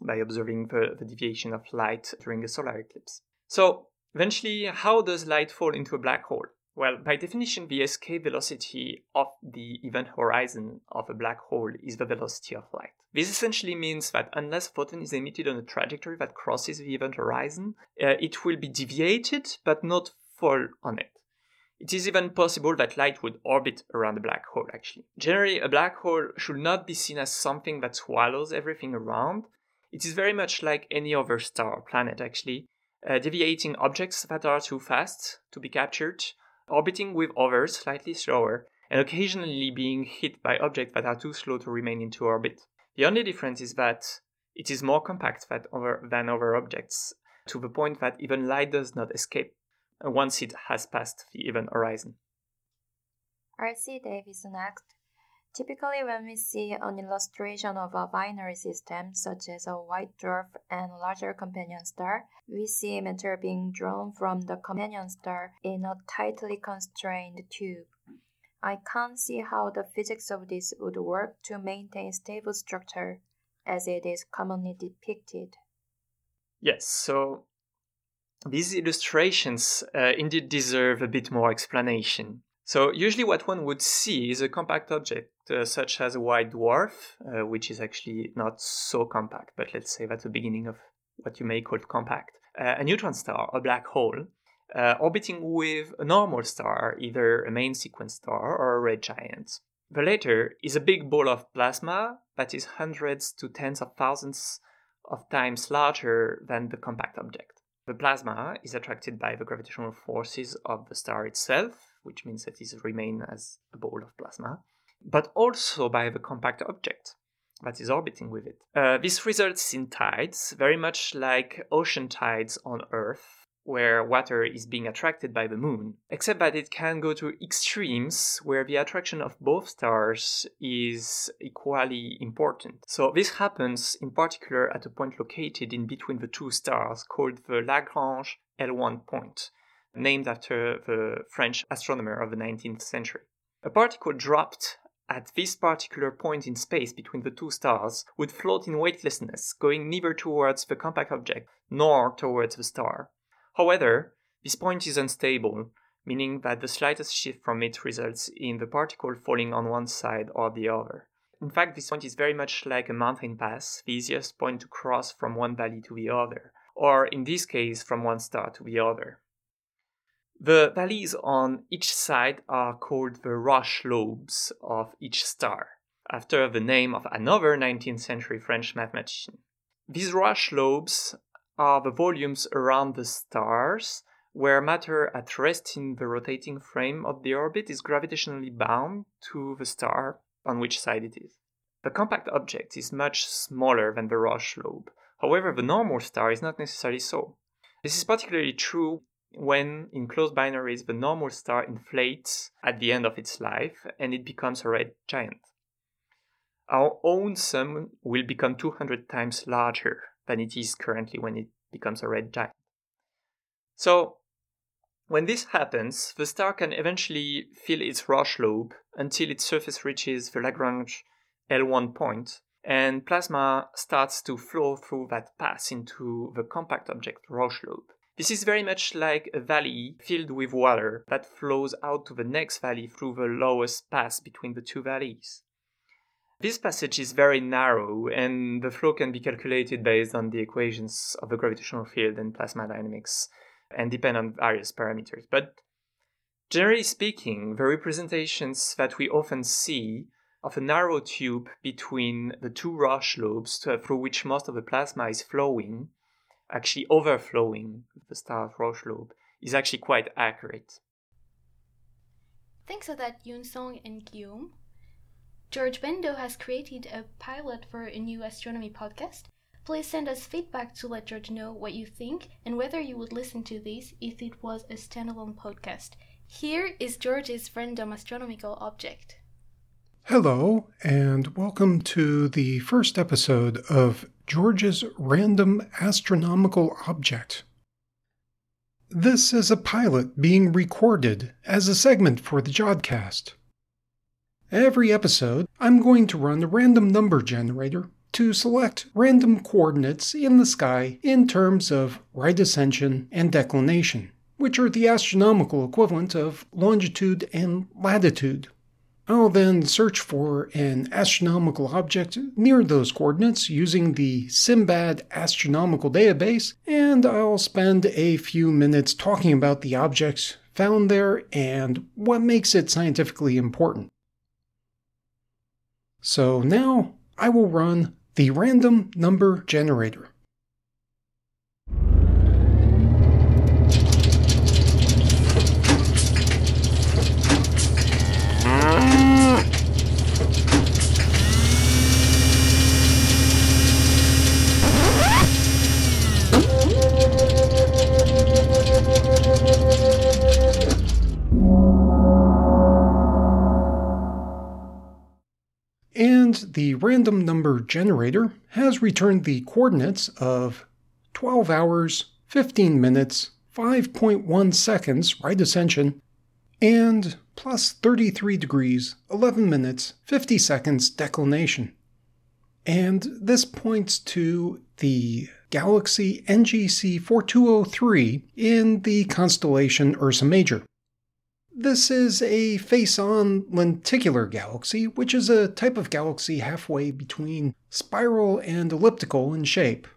by observing the, the deviation of light during a solar eclipse. So, eventually, how does light fall into a black hole? Well, by definition, the escape velocity of the event horizon of a black hole is the velocity of light. This essentially means that unless a photon is emitted on a trajectory that crosses the event horizon, uh, it will be deviated but not fall on it. It is even possible that light would orbit around a black hole, actually. Generally, a black hole should not be seen as something that swallows everything around. It is very much like any other star or planet, actually, uh, deviating objects that are too fast to be captured orbiting with others slightly slower, and occasionally being hit by objects that are too slow to remain into orbit. The only difference is that it is more compact than other, than other objects, to the point that even light does not escape once it has passed the event horizon. R.C. Davis next. Typically, when we see an illustration of a binary system, such as a white dwarf and larger companion star, we see matter being drawn from the companion star in a tightly constrained tube. I can't see how the physics of this would work to maintain stable structure, as it is commonly depicted. Yes, so these illustrations uh, indeed deserve a bit more explanation. So usually what one would see is a compact object uh, such as a white dwarf, uh, which is actually not so compact, but let's say that's the beginning of what you may call compact. Uh, a neutron star, a black hole, uh, orbiting with a normal star, either a main sequence star or a red giant. The latter is a big ball of plasma that is hundreds to tens of thousands of times larger than the compact object. The plasma is attracted by the gravitational forces of the star itself, which means that it remains as a ball of plasma, but also by the compact object that is orbiting with it. Uh, this results in tides, very much like ocean tides on Earth, where water is being attracted by the moon, except that it can go to extremes where the attraction of both stars is equally important. So this happens in particular at a point located in between the two stars called the Lagrange L1 point, named after the French astronomer of the 19th century. A particle dropped at this particular point in space between the two stars would float in weightlessness, going neither towards the compact object nor towards the star. However, this point is unstable, meaning that the slightest shift from it results in the particle falling on one side or the other. In fact, this point is very much like a mountain pass, the easiest point to cross from one valley to the other, or in this case, from one star to the other. The valleys on each side are called the Roche lobes of each star, after the name of another 19th century French mathematician. These Roche lobes are the volumes around the stars where matter at rest in the rotating frame of the orbit is gravitationally bound to the star on which side it is. The compact object is much smaller than the Roche lobe. However, the normal star is not necessarily so. This is particularly true when, in close binaries, the normal star inflates at the end of its life and it becomes a red giant. Our own sun will become 200 times larger than it is currently when it becomes a red giant. So, when this happens, the star can eventually fill its Roche lobe until its surface reaches the Lagrange L1 point, and plasma starts to flow through that pass into the compact object Roche lobe. This is very much like a valley filled with water that flows out to the next valley through the lowest pass between the two valleys. This passage is very narrow, and the flow can be calculated based on the equations of the gravitational field and plasma dynamics and depend on various parameters. But generally speaking, the representations that we often see of a narrow tube between the two Roche lobes through which most of the plasma is flowing, actually overflowing the star's Roche lobe, is actually quite accurate. Thanks for that, Yun-Sung and Guillaume. George Bendo has created a pilot for a new astronomy podcast. Please send us feedback to let George know what you think and whether you would listen to this if it was a standalone podcast. Here is George's random astronomical object. Hello, and welcome to the first episode of George's Random Astronomical Object. This is a pilot being recorded as a segment for the Jodcast. Every episode, I'm going to run a random number generator to select random coordinates in the sky in terms of right ascension and declination, which are the astronomical equivalent of longitude and latitude. I'll then search for an astronomical object near those coordinates using the SIMBAD Astronomical Database, and I'll spend a few minutes talking about the objects found there and what makes it scientifically important. So now I will run the random number generator. The random number generator has returned the coordinates of 12 hours, 15 minutes, 5.1 seconds right ascension, and plus 33 degrees, 11 minutes, 50 seconds declination. And this points to the galaxy NGC 4203 in the constellation Ursa Major. This is a face on lenticular galaxy, which is a type of galaxy halfway between spiral and elliptical in shape.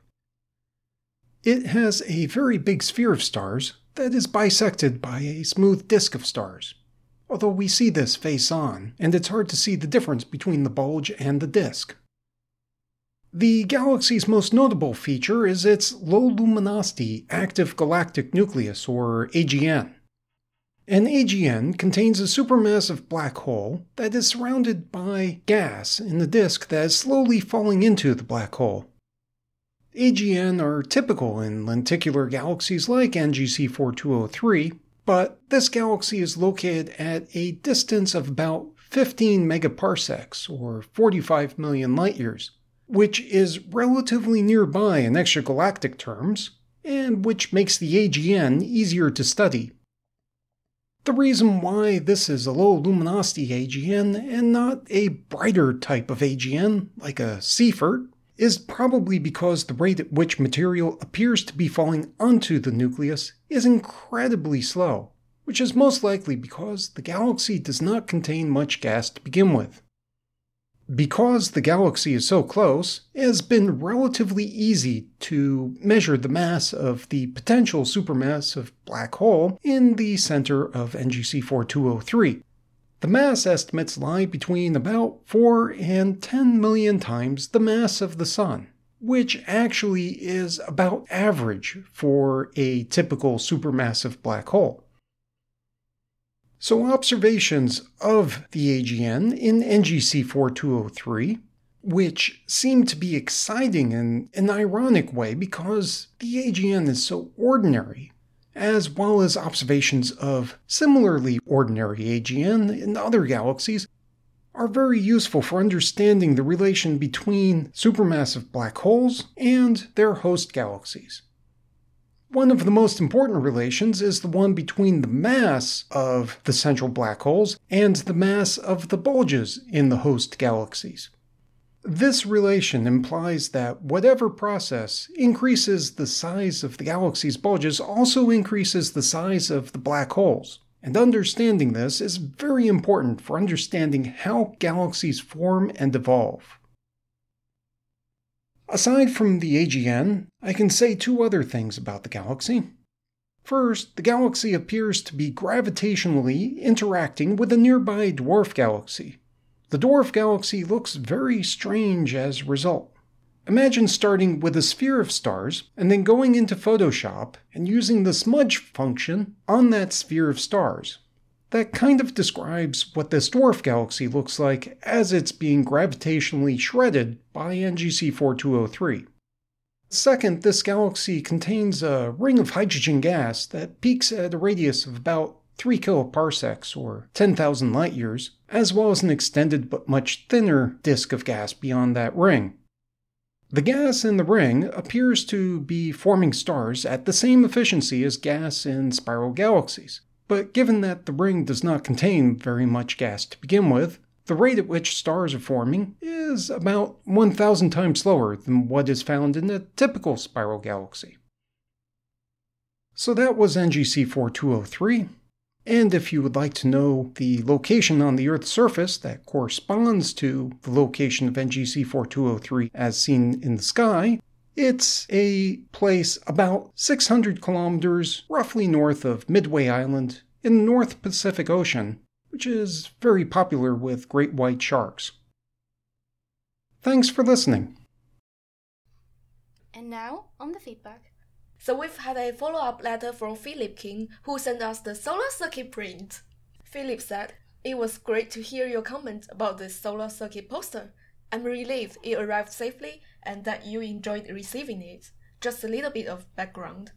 It has a very big sphere of stars that is bisected by a smooth disk of stars. Although we see this face on, and it's hard to see the difference between the bulge and the disk. The galaxy's most notable feature is its low luminosity active galactic nucleus, or AGN. An AGN contains a supermassive black hole that is surrounded by gas in the disk that is slowly falling into the black hole. AGN are typical in lenticular galaxies like NGC 4203, but this galaxy is located at a distance of about 15 megaparsecs, or 45 million light years, which is relatively nearby in extragalactic terms, and which makes the AGN easier to study. The reason why this is a low luminosity AGN and not a brighter type of AGN, like a Seyfert, is probably because the rate at which material appears to be falling onto the nucleus is incredibly slow, which is most likely because the galaxy does not contain much gas to begin with. Because the galaxy is so close, it has been relatively easy to measure the mass of the potential supermassive black hole in the center of NGC 4203. The mass estimates lie between about 4 and 10 million times the mass of the Sun, which actually is about average for a typical supermassive black hole. So, observations of the AGN in NGC 4203, which seem to be exciting in an ironic way because the AGN is so ordinary, as well as observations of similarly ordinary AGN in other galaxies, are very useful for understanding the relation between supermassive black holes and their host galaxies. One of the most important relations is the one between the mass of the central black holes and the mass of the bulges in the host galaxies. This relation implies that whatever process increases the size of the galaxy's bulges also increases the size of the black holes. And understanding this is very important for understanding how galaxies form and evolve. Aside from the AGN, I can say two other things about the galaxy. First, the galaxy appears to be gravitationally interacting with a nearby dwarf galaxy. The dwarf galaxy looks very strange as a result. Imagine starting with a sphere of stars and then going into Photoshop and using the smudge function on that sphere of stars. That kind of describes what this dwarf galaxy looks like as it's being gravitationally shredded by NGC 4203. Second, this galaxy contains a ring of hydrogen gas that peaks at a radius of about 3 kiloparsecs or 10,000 light years, as well as an extended but much thinner disk of gas beyond that ring. The gas in the ring appears to be forming stars at the same efficiency as gas in spiral galaxies, but given that the ring does not contain very much gas to begin with, the rate at which stars are forming is about 1,000 times slower than what is found in a typical spiral galaxy. So that was NGC 4203. And if you would like to know the location on the Earth's surface that corresponds to the location of NGC 4203 as seen in the sky, it's a place about 600 kilometers roughly north of Midway Island in the North Pacific Ocean, which is very popular with great white sharks. Thanks for listening. And now, on the feedback. So we've had a follow-up letter from Philip King, who sent us the solar circuit print. Philip said, It was great to hear your comment about the solar circuit poster. I'm relieved it arrived safely and that you enjoyed receiving it. Just a little bit of background.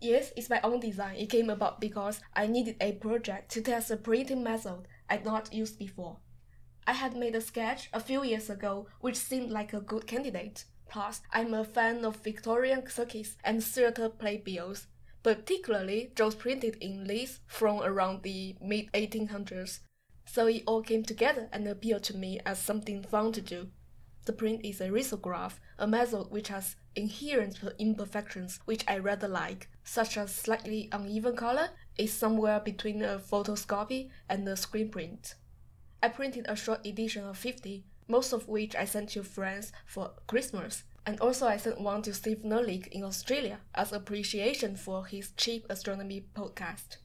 Yes, it's my own design. It came about because I needed a project to test a printing method I'd not used before. I had made a sketch a few years ago which seemed like a good candidate. Plus, I'm a fan of Victorian circus and theatre playbills, particularly those printed in Leeds from around the mid 1800s. So it all came together and appealed to me as something fun to do. The print is a risograph, a method which has inherent imperfections which I rather like, such as slightly uneven color is somewhere between a photoscopy and a screen print. I printed a short edition of 50, most of which I sent to friends for Christmas, and also I sent one to Steve Nerlich in Australia as appreciation for his cheap astronomy podcast.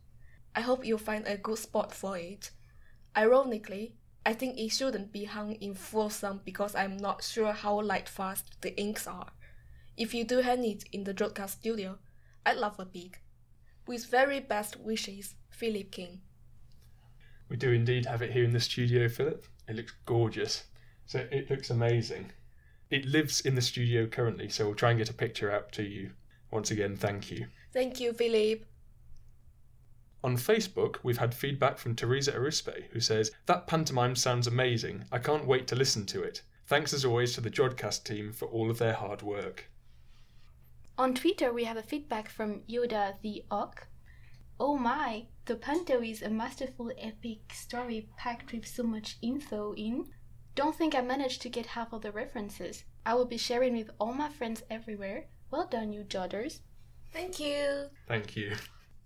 I hope you'll find a good spot for it. Ironically, I think it shouldn't be hung in full sun because I'm not sure how light fast the inks are. If you do hang it in the broadcast studio, I'd love a peek. With very best wishes, Philip King. We do indeed have it here in the studio, Philip. It looks gorgeous. So it looks amazing. It lives in the studio currently, so we'll try and get a picture out to you. Once again, thank you. Thank you, Philip. On Facebook, we've had feedback from Teresa Arispe, who says, That pantomime sounds amazing. I can't wait to listen to it. Thanks as always to the Jodcast team for all of their hard work. On Twitter, we have a feedback from Yoda the Ock. Oh my, the Panto is a masterful epic story packed with so much info in. Don't think I managed to get half of the references. I will be sharing with all my friends everywhere. Well done, you Jodders. Thank you. Thank you.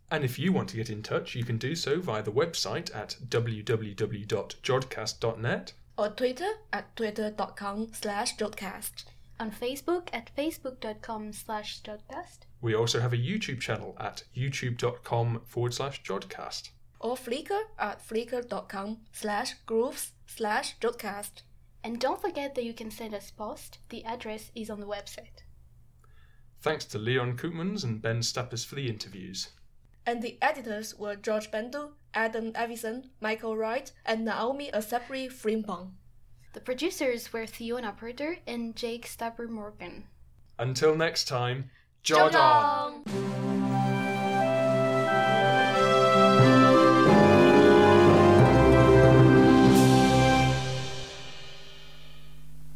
And if you want to get in touch, you can do so via the website at www.jodcast.net. Or Twitter at twitter.com slash jodcast. On Facebook at facebook.com slash jodcast. We also have a YouTube channel at youtube.com forward slash jodcast. Or Flickr at flickr.com slash grooves slash jodcast. And don't forget that you can send us post. The address is on the website. Thanks to Leon Koopmans and Ben Stappers for the interviews. And the editors were George Bendo, Adam Avison, Michael Wright, and Naomi Asabre Frimpong. The producers were Fiona Porter and Jake Stapper Morgan. Until next time, Jod on!